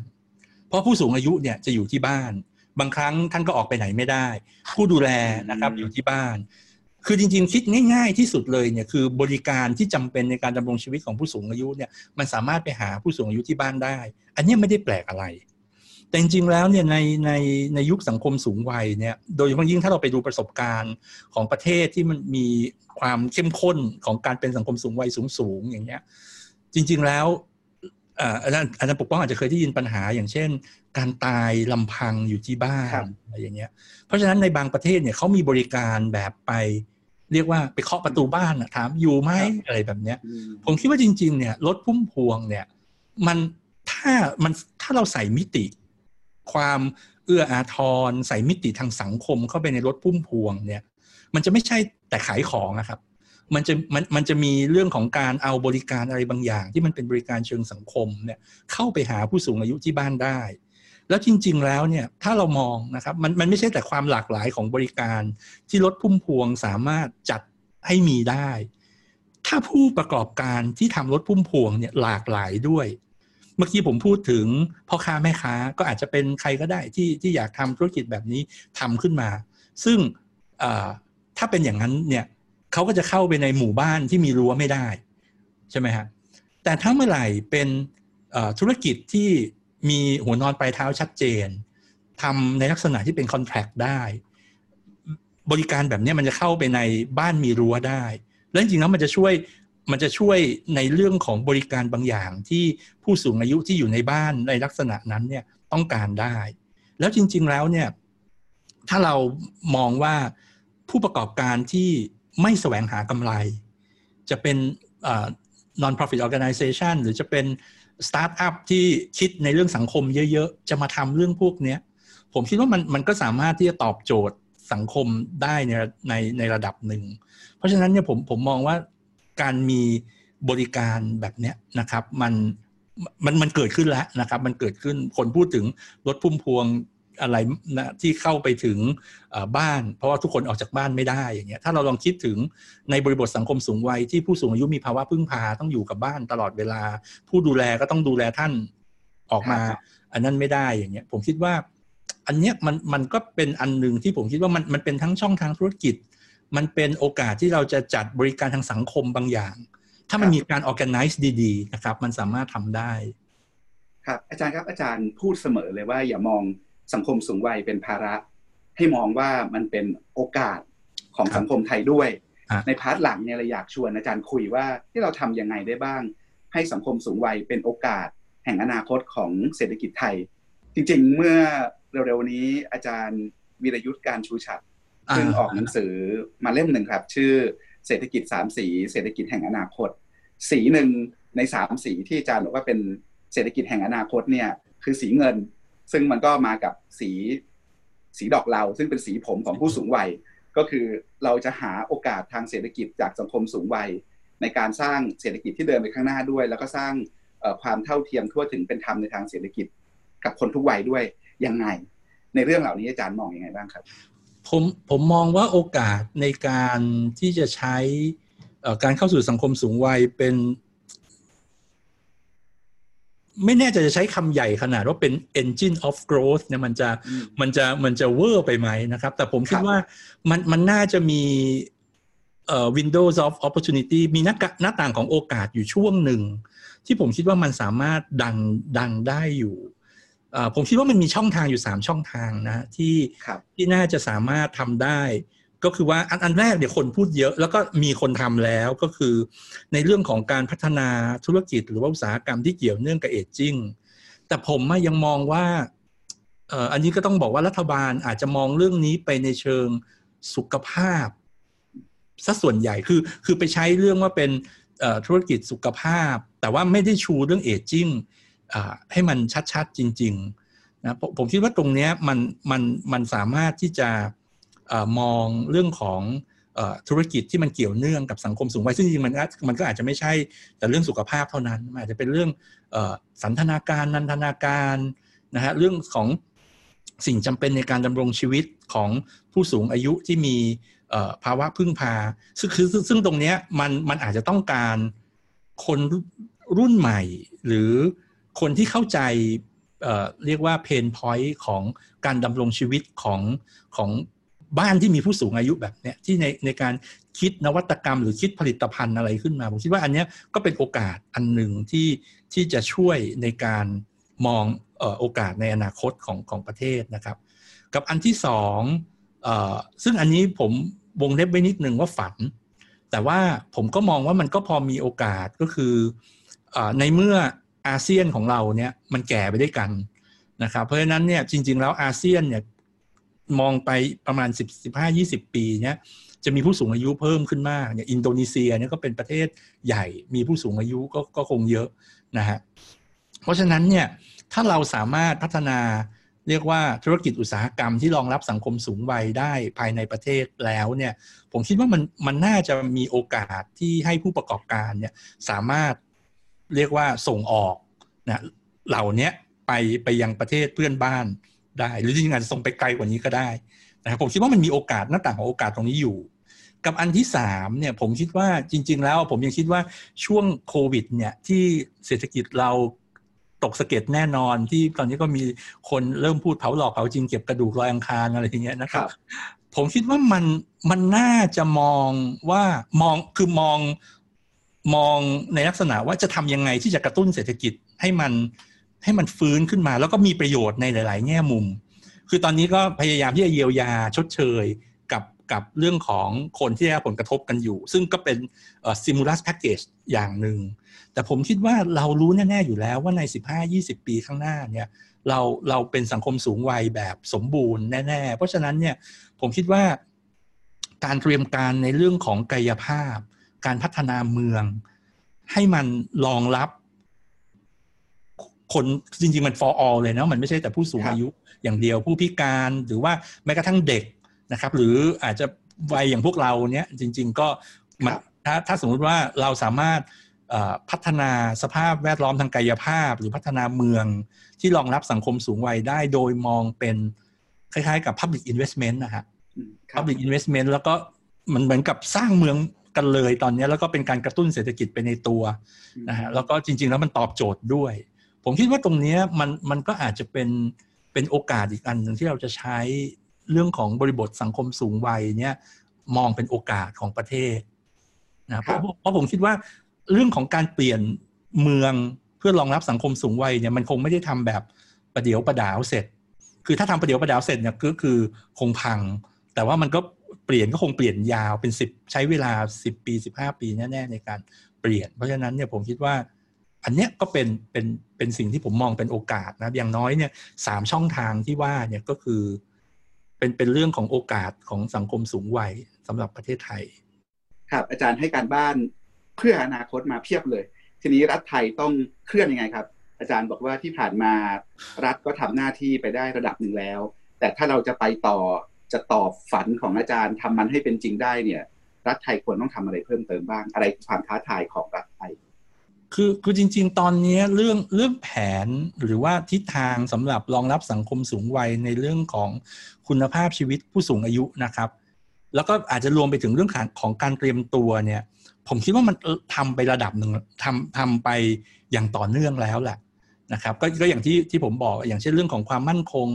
เพราะผู้สูงอายุเนี่ยจะอยู่ที่บ้าน บางครั้งท่านก็ออกไปไหนไม่ได้ ผู้ดูแลนะครับอยู่ที่บ้าน คือจริงๆ คิดง่าย ๆ ที่สุดเลยเนี่ยคือบริการที่จำเป็นในการดำรงชีวิตของผู้สูงอายุเนี่ยมันสามารถไปหาผู้สูงอายุที่บ้านได้ อันนี้ไม่ได้แปลกอะไร แต่จริงๆแล้วเนี่ยในในในยุคสังคมสูงวัยเนี่ยโดยเฉพาะยิ่งถ้าเราไปดูประสบการณ์ของประเทศที่มันมีความเข้มข้นของการเป็นสังคมสูงวัยสูงๆอย่างเงี้ยจริง ๆแล้วอาจารย์อาจารย์ปกป้องอาจจะเคยได้ยินปัญหาอย่างเช่น การตายลำพังอยู่ที่บ้านอะไรอย่างเงี้ย เพราะฉะนั้นในบางประเทศเนี่ยเขามีบริการแบบไป เรียกว่าไปเคาะประตูบ้านถามอยู่ไหมอะไรแบบเนี้ย ผมคิดว่าจริง ๆ เนี่ยรถพุ่มพวงเนี่ย มันถ้ามันถ้าเราใส่มิติ ความเอื้ออาทรใส่มิติทางสังคมเข้าไปในรถพุ่มพวงเนี่ย มันจะไม่ใช่แต่ขายของนะครับ มันจะมันมันจะมีเรื่องของการเอาบริการอะไรบางอย่าง ที่มันเป็นบริการเชิงสังคมเนี่ยเข้าไปหาผู้สูงอายุที่บ้านได้ แล้วจริง ๆ แล้วเนี่ยถ้าเรามองนะครับมันมันไม่ใช่แต่ความหลากหลายของบริการ ที่รถพุ่มพวงสามารถจัดให้มีได้ ถ้าผู้ประกอบการที่ทำรถพุ่มพวงเนี่ยหลากหลายด้วย เมื่อกี้ผมพูดถึงพ่อค้าแม่ค้าก็อาจจะเป็นใครก็ได้ที่ที่อยากทำธุรกิจแบบนี้ทำขึ้นมา ซึ่งถ้าเป็นอย่างนั้นเนี่ยเขาก็จะเข้าไปในหมู่บ้านที่มีรั้วไม่ได้ ใช่ไหมฮะแต่ถ้าเมื่อไหร่เป็นธุรกิจที่ มีหัวนอนปลายเท้าชัดเจนทำในลักษณะที่เป็นคอนแทคได้ บริการแบบนี้มันจะเข้าไปในบ้านมีรั้วได้ แล้วจริงๆแล้วมันจะช่วยมันจะช่วยในเรื่องของบริการบางอย่างที่ผู้สูงอายุที่อยู่ในบ้านในลักษณะนั้นเนี่ยต้องการได้ แล้วจริง ๆแล้วเนี่ยถ้าเรามองว่าผู้ประกอบการที่ไม่แสวงหากำไร จะเป็น non-profit organization หรือจะเป็น สตาร์ทอัพที่คิดในเรื่องสังคมเยอะๆ จะมาทำเรื่องพวกนี้ผมคิดว่ามันมันก็สามารถที่จะตอบโจทย์สังคมได้ในในในระดับหนึ่ง เพราะฉะนั้นเนี่ยผมผมมองว่าการมีบริการแบบเนี้ยนะครับ มันมันมันเกิดขึ้นแล้วนะครับ มันเกิดขึ้นคนพูดถึงรถพุ่มพวง อะไรนะที่เข้าไปถึงบ้าน เพราะว่าทุกคนออกจากบ้านไม่ได้อย่างเงี้ยถ้าเราลองคิดถึงในบริบทสังคมสูงวัยที่ผู้สูงอายุมีภาวะพึ่งพาต้องอยู่กับบ้านตลอดเวลา ผู้ดูแลก็ต้องดูแลท่านออกมา อันนั้นไม่ได้อย่างเงี้ยผมคิดว่า อันเนี้ยมันมันก็เป็นอันหนึ่งที่ผมคิดว่ามันมันเป็นทั้งช่องทางธุรกิจ มันเป็นโอกาสที่เราจะจัดบริการทางสังคมบางอย่าง ถ้ามันมีการ organize ดีๆนะครับ มันสามารถทำได้ ครับอาจารย์ครับอาจารย์พูดเสมอเลยว่าอย่ามอง สังคมสูงวัยเป็นภาระ ให้มองว่ามันเป็นโอกาสของสังคมไทยด้วย ใน part หลังเนี่ยเราอยากชวนอาจารย์คุยว่าที่เราทำยังไงได้บ้าง ให้สังคมสูงวัยเป็นโอกาส แห่งอนาคตของเศรษฐกิจไทย จริงๆ เมื่อเร็วๆนี้อาจารย์วีระยุทธ กาญจน์ชูฉัตรซึ่งออกหนังสือมาเล่มหนึ่งครับ ชื่อเศรษฐกิจสามสี เศรษฐกิจแห่งอนาคต สีหนึ่งในสามสีที่อาจารย์บอกว่าเป็นเศรษฐกิจแห่งอนาคตเนี่ยคือสีเงิน ซึ่งมันก็มากับสีสีดอกเหลาซึ่งเป็นสีผมของผู้สูงวัย ก็คือเราจะหาโอกาสทางเศรษฐกิจจากสังคมสูงวัย ในการสร้างเศรษฐกิจที่เดินไปข้างหน้าด้วย แล้วก็สร้างความเท่าเทียมทั่วถึงเป็นธรรมในทางเศรษฐกิจ กับคนทุกวัยด้วยยังไง ในเรื่องเหล่านี้อาจารย์มองอยังไงบ้างครับผมผมมองว่าโอกาสในการที่จะใช้การเข้าสู่สังคมสูงวัยเป็น ไม่แน่ใจจะใช้คำใหญ่ขนาดว่าเป็น engine of growth เนี่ยมันจะมันจะมันจะเวอร์ไปไหมนะครับ แต่ผมคิดว่ามันมันน่าจะมีเอ่อ windows of opportunity มีหน้าหน้าต่างของโอกาสอยู่ช่วงหนึ่ง ที่ผมคิดว่ามันสามารถดันดันได้อยู่ผมคิดว่ามันมีช่องทางอยู่สามช่องทางนะที่ที่น่าจะสามารถทำได้ ก็คือว่าอันอันแรกเนี่ยคนพูดเยอะ แล้วก็มีคนทำแล้วก็คือในเรื่องของการพัฒนาธุรกิจ หรือว่าอุตสาหกรรมที่เกี่ยวเนื่องกับเอจจิ้งแต่ผมยังมองว่าอันนี้ก็ต้องบอกว่ารัฐบาลอาจจะมองเรื่องนี้ไปในเชิงสุขภาพซะส่วนใหญ่คือคือไปใช้เรื่องว่าเป็นธุรกิจสุขภาพ แต่ว่าไม่ได้ชูเรื่องเอจจิ้งให้มันชัดๆจริงๆนะผมคิดว่าตรงนี้มันมันมันสามารถที่จะ มองเรื่องของธุรกิจที่มันเกี่ยวเนื่องกับสังคมสูงวัยซึ่งจริงมันมันก็อาจจะไม่ใช่แต่เรื่องสุขภาพเท่านั้นอาจจะเป็นเรื่องสันทนาการนันทนาการนะฮะเรื่องของสิ่งจำเป็นในการดำรงชีวิตของผู้สูงอายุที่มีภาวะพึ่งพา ซึ่งคือซึ่งตรงนี้มันมันอาจจะต้องการคนรุ่นใหม่ หรือคนที่เข้าใจเเรียกว่าเพนพอยต์ของการดำรงชีวิตของของ บ้านที่มีผู้สูงอายุแบบเนี้ยที่ในในการคิดนวัตกรรม หรือคิดผลิตภัณฑ์อะไรขึ้นมา ผมคิดว่าอันนี้ก็เป็นโอกาสอันหนึ่งที่ที่จะช่วยในการมองโอกาสในอนาคตของของประเทศนะครับ กับอันที่สองซึ่งอันนี้ผมวงเล็บไว้นิดนึงว่าฝัน แต่ว่าผมก็มองว่ามันก็พอมีโอกาสก็คืออในเมื่ออาเซียนของเราเนี่ยมันแก่ไปด้วยกันนะครับเพราะฉะนั้นเนี่ยจริง ๆ แล้วอาเซียนเนี่ย มองไปประมาณ 10 15 20 ปีเนี้ยจะมีผู้สูงอายุเพิ่มขึ้นมากเนี่ยอินโดนีเซียเนี่ยก็เป็นประเทศใหญ่มีผู้สูงอายุก็ก็คงเยอะนะฮะเพราะฉะนั้นเนี่ยถ้าเราสามารถพัฒนาเรียกว่าธุรกิจอุตสาหกรรมที่รองรับสังคมสูงวัยได้ภายในประเทศแล้วเนี่ยผมคิดว่ามันมันน่าจะมีโอกาสที่ให้ผู้ประกอบการเนี่ยสามารถเรียกว่าส่งออกนะเหล่านี้ไปไปยังประเทศเพื่อนบ้าน ได้ หรือจริงๆอาจจะส่งไปไกลกว่านี้ก็ได้นะครับผมคิดว่ามันมีโอกาสหน้าต่างของโอกาสตรงนี้อยู่ กับอันที่สามเนี่ยผมคิดว่าจริง ๆ แล้วผมยังคิดว่าช่วงโควิดเนี่ยที่เศรษฐกิจเราตกสะเก็ดแน่นอนที่ตอนนี้ก็มีคนเริ่มพูดเผาหลอกเผาจริงเก็บกระดูกลอยอังคารอะไรอย่างเงี้ยนะครับ ผมคิดว่ามันมันน่าจะมองว่ามองคือมองมองในลักษณะว่าจะทำยังไงที่จะกระตุ้นเศรษฐกิจให้มัน ให้มันฟื้นขึ้นมา แล้วก็มีประโยชน์ในหลาย ๆ แง่มุม คือตอนนี้ก็พยายามที่จะเยียวยาชดเชยกับกับเรื่องของคนที่ได้ผลกระทบกันอยู่ ซึ่งก็เป็นซิมูลัสแพ็กเกจอย่างหนึ่ง แต่ผมคิดว่าเรารู้แน่ ๆ อยู่แล้วว่าใน 15-20 ปีข้างหน้าเนี่ยเราเราเป็นสังคมสูงวัยแบบสมบูรณ์แน่ ๆ เพราะฉะนั้นเนี่ยผมคิดว่าการเตรียมการในเรื่องของกายภาพ การพัฒนาเมือง ให้มันรองรับ คนจริงๆมัน for all เลยนะมันไม่ใช่แต่ผู้สูงอายุอย่างเดียวผู้พิการหรือว่าแม้กระทั่งเด็กนะครับ หรืออาจจะวัยอย่างพวกเราเนี้ยจริง ๆ ก็ถ้าถ้าสมมุติว่าเราสามารถพัฒนาสภาพแวดล้อมทางกายภาพ หรือพัฒนาเมืองที่รองรับสังคมสูงวัยได้โดยมองเป็นคล้ายๆกับ Public Investment นะฮะ Public Investment แล้วก็มันเหมือนกับสร้างเมืองกันเลยตอนนี้แล้วก็เป็นการกระตุ้นเศรษฐกิจไปในตัวนะฮะแล้วก็จริง ๆ แล้วมันตอบโจทย์ด้วย ผมคิดว่าตรงนี้มันมันก็อาจจะเป็นเป็นโอกาสอีกอันหนึ่งที่เราจะใช้เรื่องของบริบทสังคมสูงวัยเนี่ยมองเป็นโอกาสของประเทศนะเพราะเพราะผมคิดว่าเรื่องของการเปลี่ยนเมืองเพื่อรองรับสังคมสูงวัยเนี่ยมันคงไม่ได้ทำแบบประเดี๋ยวประดาวเสร็จ คือถ้าทำประเดี๋ยวประดาวเสร็จเนี่ยก็คือคงพัง แต่ว่ามันก็เปลี่ยนก็คงเปลี่ยนยาวเป็นสิบใช้เวลาสิบปีสิบห้าปีแน่ๆในการเปลี่ยน เพราะฉะนั้นเนี่ยผมคิดว่า อันเนี้ยก็เป็นเป็นเป็นสิ่งที่ผมมองเป็นโอกาสนะอย่างน้อยเนี่ยสามช่องทางที่ว่าเนี่ยก็คือ เป็นเป็นเรื่องของโอกาสของสังคมสูงวัยสำหรับประเทศไทย ครับอาจารย์ให้การบ้านเพื่ออนาคตมาเพียบเลย ทีนี้รัฐไทยต้องเคลื่อนยังไงครับ อาจารย์บอกว่าที่ผ่านมารัฐก็ทำหน้าที่ไปได้ระดับหนึ่งแล้ว แต่ถ้าเราจะไปต่อจะตอบฝันของอาจารย์ทำมันให้เป็นจริงได้เนี่ย รัฐไทยควรต้องทำอะไรเพิ่มเติมบ้าง อะไรความท้าทายของรัฐไทย คือคือจริง ๆ ตอนนี้เรื่องเรื่องแผนหรือว่าทิศทางสำหรับรองรับสังคมสูงวัยในเรื่องของคุณภาพชีวิตผู้สูงอายุนะครับ แล้วก็อาจจะรวมไปถึงเรื่องของการเตรียมตัวเนี่ย ผมคิดว่ามันทำไประดับหนึ่งทำทำไปอย่างต่อเนื่องแล้วแหละนะครับก็ก็อย่างที่ที่ผมบอกอย่างเช่นเรื่องของความมั่นคง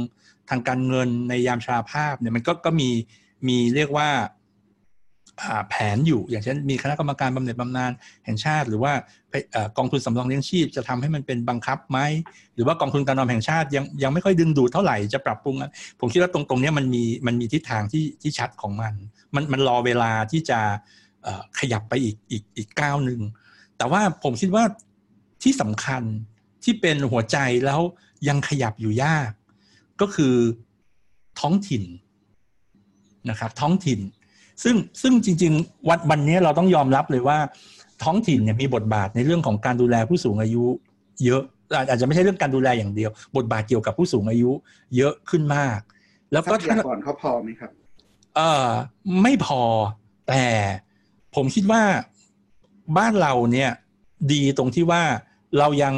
ทางการเงินในยามชราภาพเนี่ยมันก็ก็มีมีเรียกว่า แผนอยู่ อย่างเช่นมีคณะกรรมการบำเหน็จบำนาญแห่งชาติ หรือว่ากองทุนสำรองเลี้ยงชีพจะทำให้มันเป็นบังคับไหมหรือว่ากองทุนการนอมแห่งชาติยังยังไม่ค่อยดึงดูดเท่าไหร่จะปรับปรุงผมคิดว่าตรงตรงนี้มันมีมันมีทิศทางที่ที่ชัดของมัน มันมันรอเวลาที่จะขยับไปอีกอีกอีกก้าวหนึ่งแต่ว่าผมคิดว่าที่สำคัญที่เป็นหัวใจแล้วยังขยับอยู่ยาก ก็คือท้องถิ่นนะครับท้องถิ่น ซึ่งซึ่งจริง ๆ วันวันนี้เราต้องยอมรับเลยว่า ท้องถิ่นเนี่ยมีบทบาทในเรื่องของการดูแลผู้สูงอายุ เยอะอาจจะไม่ใช่เรื่องการดูแลอย่างเดียว บทบาทเกี่ยวกับผู้สูงอายุ เยอะขึ้นมาก แล้วก็ทรัพยากรเขาพอไหมครับเออไม่พอแต่ผมคิดว่าบ้านเราเนี่ยดีตรงที่ว่าเรายัง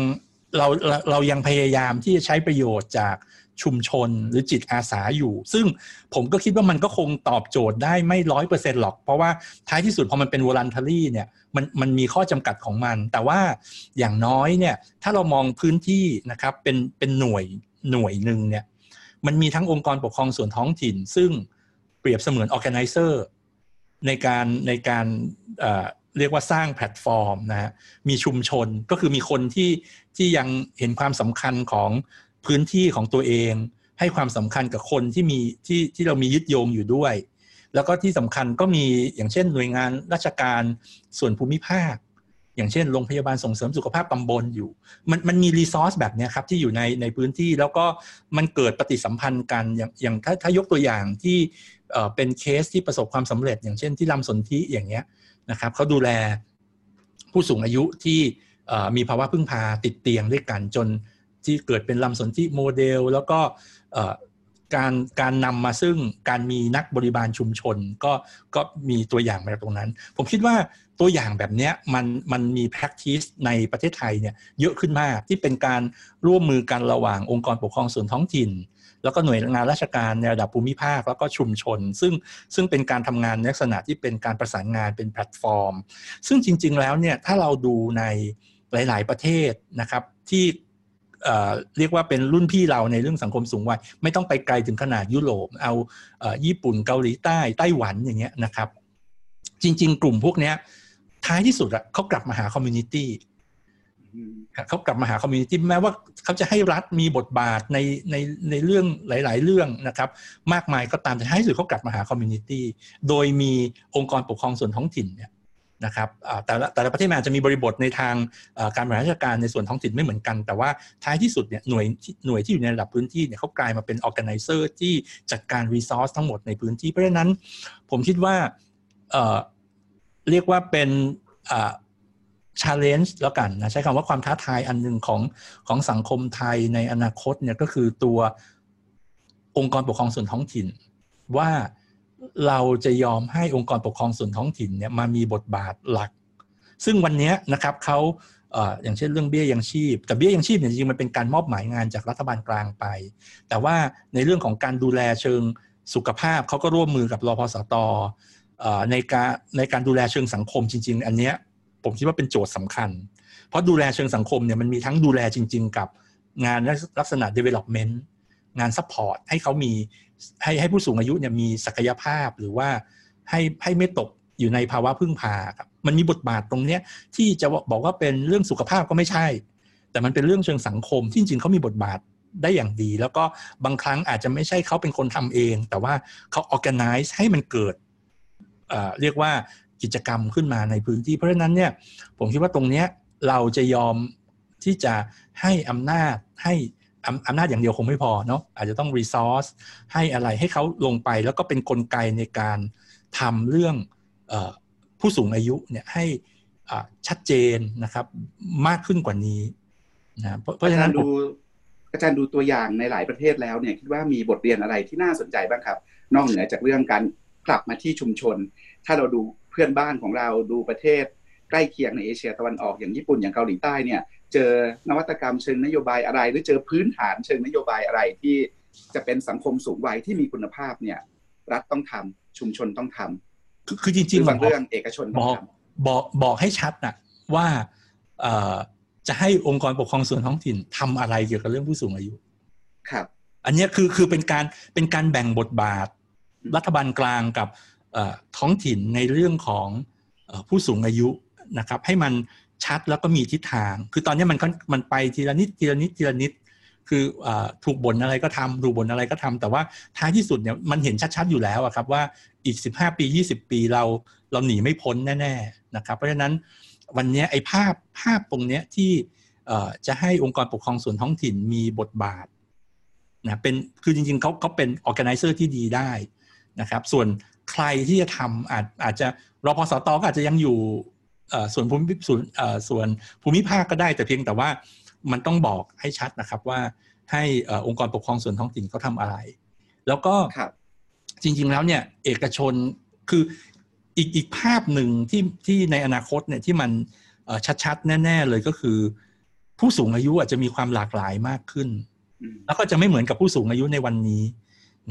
เราเรายังพยายามที่จะใช้ประโยชน์จาก ชุมชนหรือจิตอาสาอยู่ ซึ่งผมก็คิดว่ามันก็คงตอบโจทย์ได้ไม่ร้อยเปอร์เซ็นหรอก เพราะว่าท้ายที่สุดพอมันเป็นวอลันทารี่เนี่ยมันมันมีข้อจำกัดของมัน แต่ว่าอย่างน้อยเนี่ยถ้าเรามองพื้นที่นะครับเป็นเป็นหน่วยหน่วยหนึ่งเนี่ยมันมีทั้งองค์กรปกครองส่วนท้องถิ่น ซึ่งเปรียบเสมือนออแกไนเซอร์ในการในการเรียกว่าสร้างแพลตฟอร์มนะฮะมีชุมชนก็คือมีคนที่ที่ยังเห็นความสำคัญของ พื้นที่ของตัวเอง ให้ความสำคัญกับคนที่มีที่ที่เรามียึดโยงอยู่ด้วย แล้วก็ที่สำคัญก็มีอย่างเช่น หน่วยงานราชการส่วนภูมิภาค อย่างเช่นโรงพยาบาลส่งเสริมสุขภาพตำบลอยู่ มันมันมีรีซอสแบบนี้ครับที่อยู่ในในพื้นที่แล้วก็มันเกิดปฏิสัมพันธ์กันอย่างอย่างถ้าถ้ายกตัวอย่างที่เป็นเคสที่ประสบความสำเร็จ อย่างเช่นที่ลำสนธิอย่างเงี้ยนะครับเขาดูแลผู้สูงอายุที่มีภาวะพึ่งพาติดเตียงด้วยกันจน ที่เกิดเป็นลำสนธิโมเดล แล้วก็การการนำมาซึ่งการมีนักบริบาลชุมชนก็ก็มีตัวอย่างมาตรงนั้น ผมคิดว่าตัวอย่างแบบนี้มันมันมี practice ในประเทศไทยเนี่ยเยอะขึ้นมากที่เป็นการร่วมมือกันระหว่างองค์กรปกครองส่วนท้องถิ่น แล้วก็หน่วยงานราชการในระดับภูมิภาคแล้วก็ชุมชน ซึ่งซึ่งเป็นการทำงานในลักษณะที่เป็นการประสานงานเป็นแพลตฟอร์ม ซึ่งจริง ๆ แล้วเนี่ยถ้าเราดูในหลาย ๆ ประเทศนะครับที่ เรียกว่าเป็นรุ่นพี่เราในเรื่องสังคมสูงวัยไม่ต้องไปไกลถึงขนาดยุโรป เอาญี่ปุ่นเกาหลีใต้ไต้หวันอย่างเงี้ยนะครับ จริง ๆ กลุ่มพวกเนี้ยท้ายที่สุดอะเขากลับมาหา communityเขากลับมาหา community แม้ว่าเขาจะให้รัฐมีบทบาทในในในเรื่องหลาย ๆ เรื่องนะครับ มากมายก็ตามแต่ท้ายที่สุดเขากลับมาหา community โดยมีองค์กรปกครองส่วนท้องถิ่นเนี่ย นะครับแต่ละแต่ละประเทศมันอาจจะมีบริบทในทางการบริหารราชการในส่วนท้องถิ่นไม่เหมือนกัน แต่ว่าท้ายที่สุดเนี่ยหน่วยหน่วยที่อยู่ในระดับพื้นที่เนี่ยเขากลายมาเป็น organizer ที่จัดการ resource ทั้งหมดในพื้นที่เพราะฉะนั้นผมคิดว่าเรียกว่าเป็นชาเลนจ์แล้วกันนะใช้คำว่าความท้าทายอันหนึ่งของของสังคมไทยในอนาคตเนี่ยก็คือตัวองค์กรปกครองส่วนท้องถิ่นว่า เราจะยอมให้องค์กรปกครองส่วนท้องถิ่นเนี่ยมามีบทบาทหลัก ซึ่งวันนี้นะครับเขาอย่างเช่นเรื่องเบี้ยยังชีพ แต่เบี้ยยังชีพเนี่ยจริงๆมันเป็นการมอบหมายงานจากรัฐบาลกลางไป แต่ว่าในเรื่องของการดูแลเชิงสุขภาพเขาก็ร่วมมือกับรพสตในการในการดูแลเชิงสังคมจริง ๆ อันเนี้ยผมคิดว่าเป็นโจทย์สำคัญ เพราะดูแลเชิงสังคมเนี่ยมันมีทั้งดูแลจริง ๆ กับงานลักษณะ development งาน support ให้เขามี ให้ให้ผู้สูงอายุเนี่ยมีศักยภาพหรือว่าให้ให้ไม่ตกอยู่ในภาวะพึ่งพาครับมันมีบทบาทตรงเนี้ยที่จะบอกว่าเป็นเรื่องสุขภาพก็ไม่ใช่ แต่มันเป็นเรื่องเชิงสังคมที่จริงเขามีบทบาทได้อย่างดี แล้วก็บางครั้งอาจจะไม่ใช่เขาเป็นคนทำเอง แต่ว่าเขา organize ให้มันเกิดเเรียกว่ากิจกรรมขึ้นมาในพื้นที่ เพราะฉะนั้นเนี่ยผมคิดว่าตรงเนี้ยเราจะยอมที่จะให้อำนาจให้ อำนาจอย่างเดียวคงไม่พอเนาะอาจจะต้องรีซอสให้อะไรให้เขาลงไปแล้วก็เป็นนกลไกในการทำเรื่องอผู้สูงอายุเนี่ยให้ชัดเจนนะครับมากขึ้นกว่านี้นะเพราะฉะนั้นดูอาจารย์ดูตัวอย่างในหลายประเทศแล้วเนี่ยคิดว่ามีบทเรียนอะไรที่น่าสนใจบ้างครับ นอกเหนือจากเรื่องการกลับมาที่ชุมชน ถ้าเราดูเพื่อนบ้านของเราดูประเทศใกล้เคียงในเอเชียตะวันออกอย่างญี่ปุ่นอย่างเกาหลีใต้เนี่ย เจอนวัตกรรมเชิงนโยบายอะไร หรือเจอพื้นฐานเชิงนโยบายอะไรที่จะเป็นสังคมสูงวัยที่มีคุณภาพเนี่ย รัฐต้องทำชุมชนต้องทำคือจริงๆบางเรื่องเอกชนต้องทำบอกบอกให้ชัดนะว่าจะให้องค์กรปกครองส่วนท้องถิ่นทำอะไรเกี่ยวกับเรื่องผู้สูงอายุ ครับ อันนี้คือคือเป็นการเป็นการแบ่งบทบาท รัฐบาลกลางกับท้องถิ่นในเรื่องของผู้สูงอายุนะครับ ให้มัน ชัดแล้วก็มีทิศทาง คือตอนนี้มันมันไปทีละนิดทีละนิดทีละนิด คืออถูกบ่นอะไรก็ทำถูกบ่นอะไรก็ทำแต่ว่าท้ายที่สุดเนี่ยมันเห็นชัดๆอยู่แล้วครับว่าอีก 15 ปี 20 ปีเราเราหนีไม่พ้นแน่ๆนะครับ เพราะฉะนั้นวันนี้ไอ้ภาพภาพตรงเนี้ยที่จะให้องค์กรปกครองส่วนท้องถิ่นมีบทบาทนะเป็นคือจริงๆเขาเขาเป็นออแกไนเซอร์ที่ดีได้นะครับ ส่วนใครที่จะทำอาจอาจจะรอพอสตก็อาจจะยังอยู่ ส่วนภูมิส่วนส่วนภูมิภาคก็ได้แต่เพียงแต่ว่ามันต้องบอกให้ชัดนะครับว่าให้องค์กรปกครองส่วนท้องถิ่นเขาทาอะไร แล้วก็จริง ๆ แล้วเนี่ยเอกชนคืออีกอีกภาพหนึ่งที่ที่ในอนาคตเนี่ยที่มันชัดๆ แน่ ๆ เลยก็คือ ผู้สูงอายุอาจจะมีความหลากหลายมากขึ้น แล้วก็จะไม่เหมือนกับผู้สูงอายุในวันนี้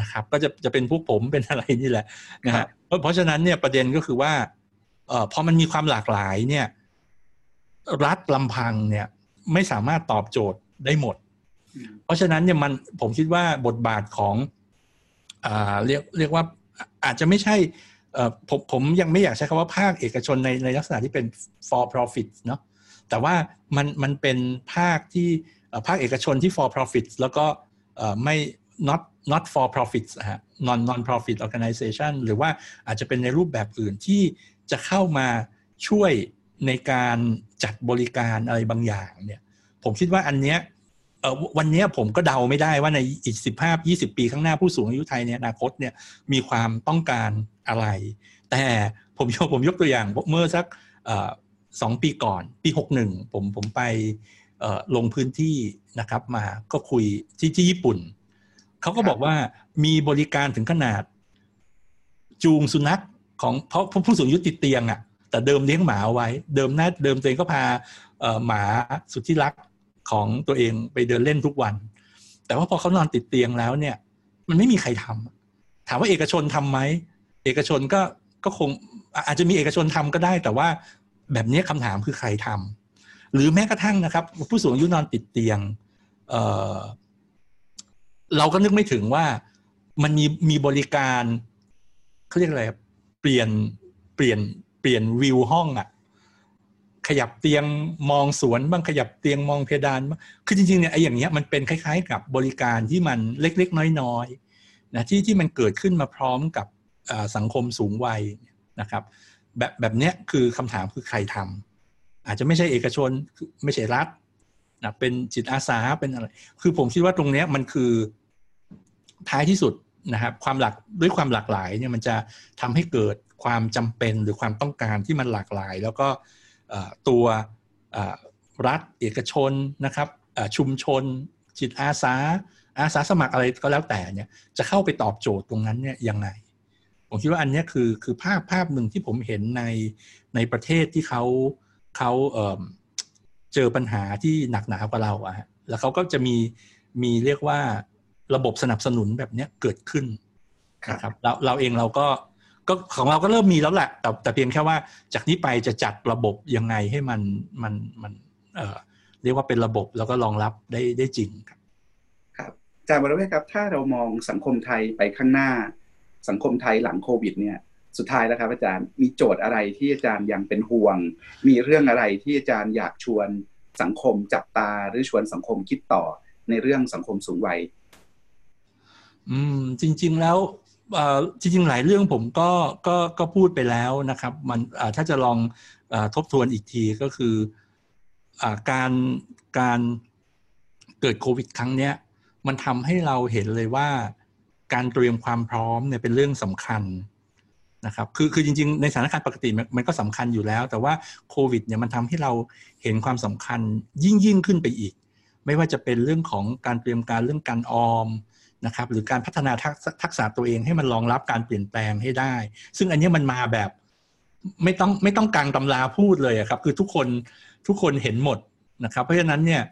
นะครับ ก็จะจะเป็นพวกผมเป็นอะไรนี่แหละนะฮะเพราะฉะนั้นเนี่ยประเด็นก็คือว่า เอ่อพอมันมีความหลากหลายเนี่ย รัฐลำพังเนี่ยไม่สามารถตอบโจทย์ได้หมด เพราะฉะนั้นเนี่ยมันผมคิดว่าบทบาทของอ่าเรียกเรียกว่าอาจจะไม่ใช่ผมผมยังไม่อยากใช้คำว่าภาคเอกชนในในลักษณะที่เป็น for profit เนาะแต่ว่ามันมันเป็นภาคที่ภาคเอกชนที่ for profit แล้วก็ไม่ not not for profit ฮะ non non profit organization หรือว่าอาจจะเป็นในรูปแบบอื่นที่ จะเข้ามาช่วยในการจัดบริการอะไรบางอย่างเนี่ยผมคิดว่าอันเนี้ยวันนี้ผมก็เดาไม่ได้ว่าในอีกสิบห้ายี่สิบปีข้างหน้าผู้สูงอายุไทยในอนาคตเนี่ยมีความต้องการอะไร แต่ผมยกผมยกตัวอย่างเมื่อสักสองปีก่อนปีหกหนึ่งผมผมไปลงพื้นที่นะครับมาก็คุยที่ที่ญี่ปุ่น เขาก็บอกว่ามีบริการถึงขนาดจูงสุนัข ของเพราะผู้สูงอายุติดเตียงอะ่ะแต่เดิมเลี้ยงหมาเอาไว้ เดิมน่าเดิมตัวเองก็พาหมาสุดที่รักของตัวเองไปเดินเล่นทุกวัน แต่ว่าพอเขานอนติดเตียงแล้วเนี่ย มันไม่มีใครทำถามว่าเอกชนทํำไหมเอกชนก็ก็คงอาจจะมีเอกชนทำก็ได้ แต่ว่าแบบนี้คำถามคือใครทำหรือแม้กระทั่งนะครับ ผู้สูงอายุนอนติดเตียงเเราก็นึกไม่ถึงว่ามันมีมีบริการเขาเรียกอะไร เปลี่ยนเปลี่ยนเปลี่ยนวิวห้องอะขยับเตียงมองสวนบ้างขยับเตียงมองเพดานบ้างคือจริงๆเนี่ยไอ้อย่างเงี้ยมันเป็นคล้าย ๆ กับบริการที่มันเล็กๆ น้อยๆนะที่ที่มันเกิดขึ้นมาพร้อมกับสังคมสูงวัยนะครับ แบบแบบเนี้ยคือคำถามคือใครทำอาจจะไม่ใช่เอกชนไม่ใช่รัฐนะเป็นจิตอาสาเป็นอะไร คือผมคิดว่าตรงเนี้ยมันคือท้ายที่สุด นะครับความหลากด้วยความหลากหลายเนี่ยมันจะทำให้เกิดความจำเป็นหรือความต้องการที่มันหลากหลาย แล้วก็ตัวรัฐเอกชนนะครับชุมชน จิตอาสา อาสาสมัครอะไรก็แล้วแต่เนี่ยจะเข้าไปตอบโจทย์ตรงนั้นเนี่ยยังไง ผมคิดว่าอันนี้คือคือภาพภาพหนึ่งที่ผมเห็นในในประเทศที่เขาเขาเเจอปัญหาที่หนักหนากว่าเราอะแล้วเขาก็จะมีมีเรียกว่า ระบบสนับสนุนแบบนี้เกิดขึ้นนะครับเราเราเองเราก็ก็ของเราก็เริ่มมีแล้วแหละแต่แต่เพียงแค่ว่าจากนี้ไปจะจัดระบบยังไงให้มันมันมันเรียกว่าเป็นระบบแล้วก็รองรับได้ได้จริงครับครับอาจารย์วรเวทครับ ถ้าเรามองสังคมไทยไปข้างหน้า สังคมไทยหลังโควิด เนี่ย สุดท้ายแล้วครับอาจารย์มีโจทย์อะไรที่อาจารย์ยังเป็นห่วง มีเรื่องอะไรที่อาจารย์อยากชวนสังคมจับตาหรือชวนสังคมคิดต่อในเรื่องสังคมสูงวัย อืมจริง ๆแล้วจริง ๆ หลายเรื่องผมก็ก็ก็พูดไปแล้วนะครับ มันถ้าจะลองอทบทวนอีกทีก็คืออการการเกิดโควิดครั้งเนี้ย มันทำให้เราเห็นเลยว่า การเตรียมความพร้อมเนี่ยเป็นเรื่องสำคัญนะครับคือคือจริง ๆ ในสถานการณ์ปกติมันก็สำคัญอยู่แล้ว แต่ว่าโควิดเนี่ยมันทำให้เราเห็นความสำคัญยิ่งยิ่งขึ้นไปอีก ไม่ว่าจะเป็นเรื่องของการเตรียมการเรื่องการออม นะครับหรือการพัฒนาทักษะตัวเองให้มันรองรับการเปลี่ยนแปลงให้ได้ ซึ่งอันนี้มันมาแบบไม่ต้องไม่ต้องกลางตำราพูดเลยครับ คือทุกคนทุกคนเห็นหมดนะครับ เพราะฉะนั้นเนี่ย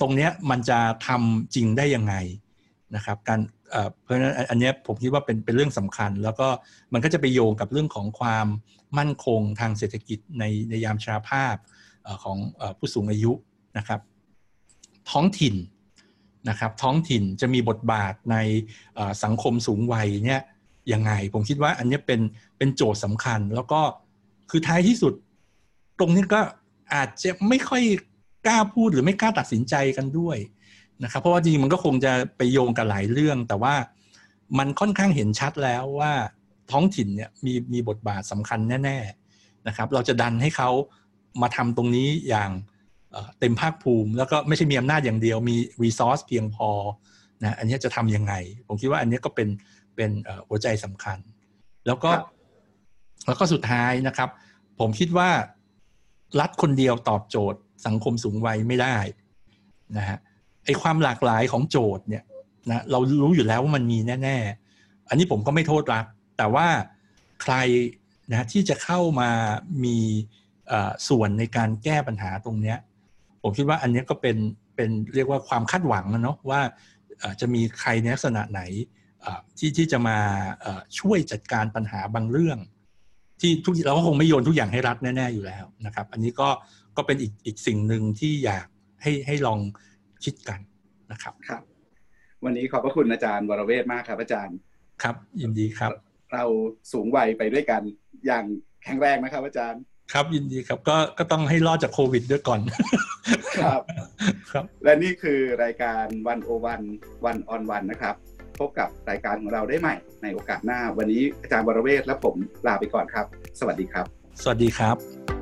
ตรงนี้มันจะทำจริงได้ยังไงนะครับการเพราะฉะนั้นอันนี้ผมคิดว่าเป็นเป็นเรื่องสำคัญ แล้วก็มันก็จะไปโยงกับเรื่องของความมั่นคงทางเศรษฐกิจในในยามชราภาพของผู้สูงอายุนะครับ ท้องถิ่น นะครับท้องถิ่นจะมีบทบาทในสังคมสูงวัยเนี่ยยังไง ผมคิดว่าอันนี้เป็นเป็นโจทย์สำคัญ แล้วก็คือท้ายที่สุด ตรงนี้ก็อาจจะไม่ค่อยกล้าพูดหรือไม่กล้าตัดสินใจกันด้วยนะครับเพราะว่าจริงมันก็คงจะไปโยงกับหลายเรื่อง แต่ว่ามันค่อนข้างเห็นชัดแล้วว่าท้องถิ่นเนี่ยมีมีบทบาทสำคัญแน่ ๆนะครับ เราจะดันให้เขามาทำตรงนี้อย่าง เต็มภาคภูมิ แล้วก็ไม่ใช่มีอำนาจอย่างเดียวมีรีซอสเพียงพอนะอันนี้จะทํำยังไง ผมคิดว่าอันนี้ก็เป็นเป็นหัวใจสำคัญ แล้วก็แล้วก็สุดท้ายนะครับ ผมคิดว่ารัฐคนเดียวตอบโจทย์สังคมสูงวัยไม่ได้นะฮะไอความหลากหลายของโจทย์เนี่ยนะเรารู้อยู่แล้วว่ามันมีแน่ ๆ อันนี้ผมก็ไม่โทษรัฐแต่ว่าใครนะที่จะเข้ามามีส่วนในการแก้ปัญหาตรงเนี้ย ผมคิดว่าอันนี้ก็เป็นเป็นเรียกว่าความคาดหวังนะเนาะว่าจะมีใครในลักษณะไหนที่ที่จะมาช่วยจัดการปัญหาบางเรื่อง ที่ทุกเราก็คงไม่โยนทุกอย่างให้รัฐแน่ ๆ อยู่แล้วนะครับ อันนี้ก็ก็เป็นอีกอีกสิ่งหนึ่งที่อยากให้ให้ลองคิดกันนะครับครับ วันนี้ขอบพระคุณอาจารย์วรเวทมากครับ อาจารย์ครับยินดีครับ เราสูงวัยไปด้วยกันอย่างแข็งแรงนะครับ อาจารย์ ครับยินดีครับก็ก็ต้องให้รอดจากโควิดด้วยก่อน ครับครับ และนี่คือรายการวันโอวันวันออนวันนะครับ พบกับรายการของเราได้ใหม่ในโอกาสหน้า วันนี้อาจารย์วรเวทและผมลาไปก่อนครับ สวัสดีครับ สวัสดีครับ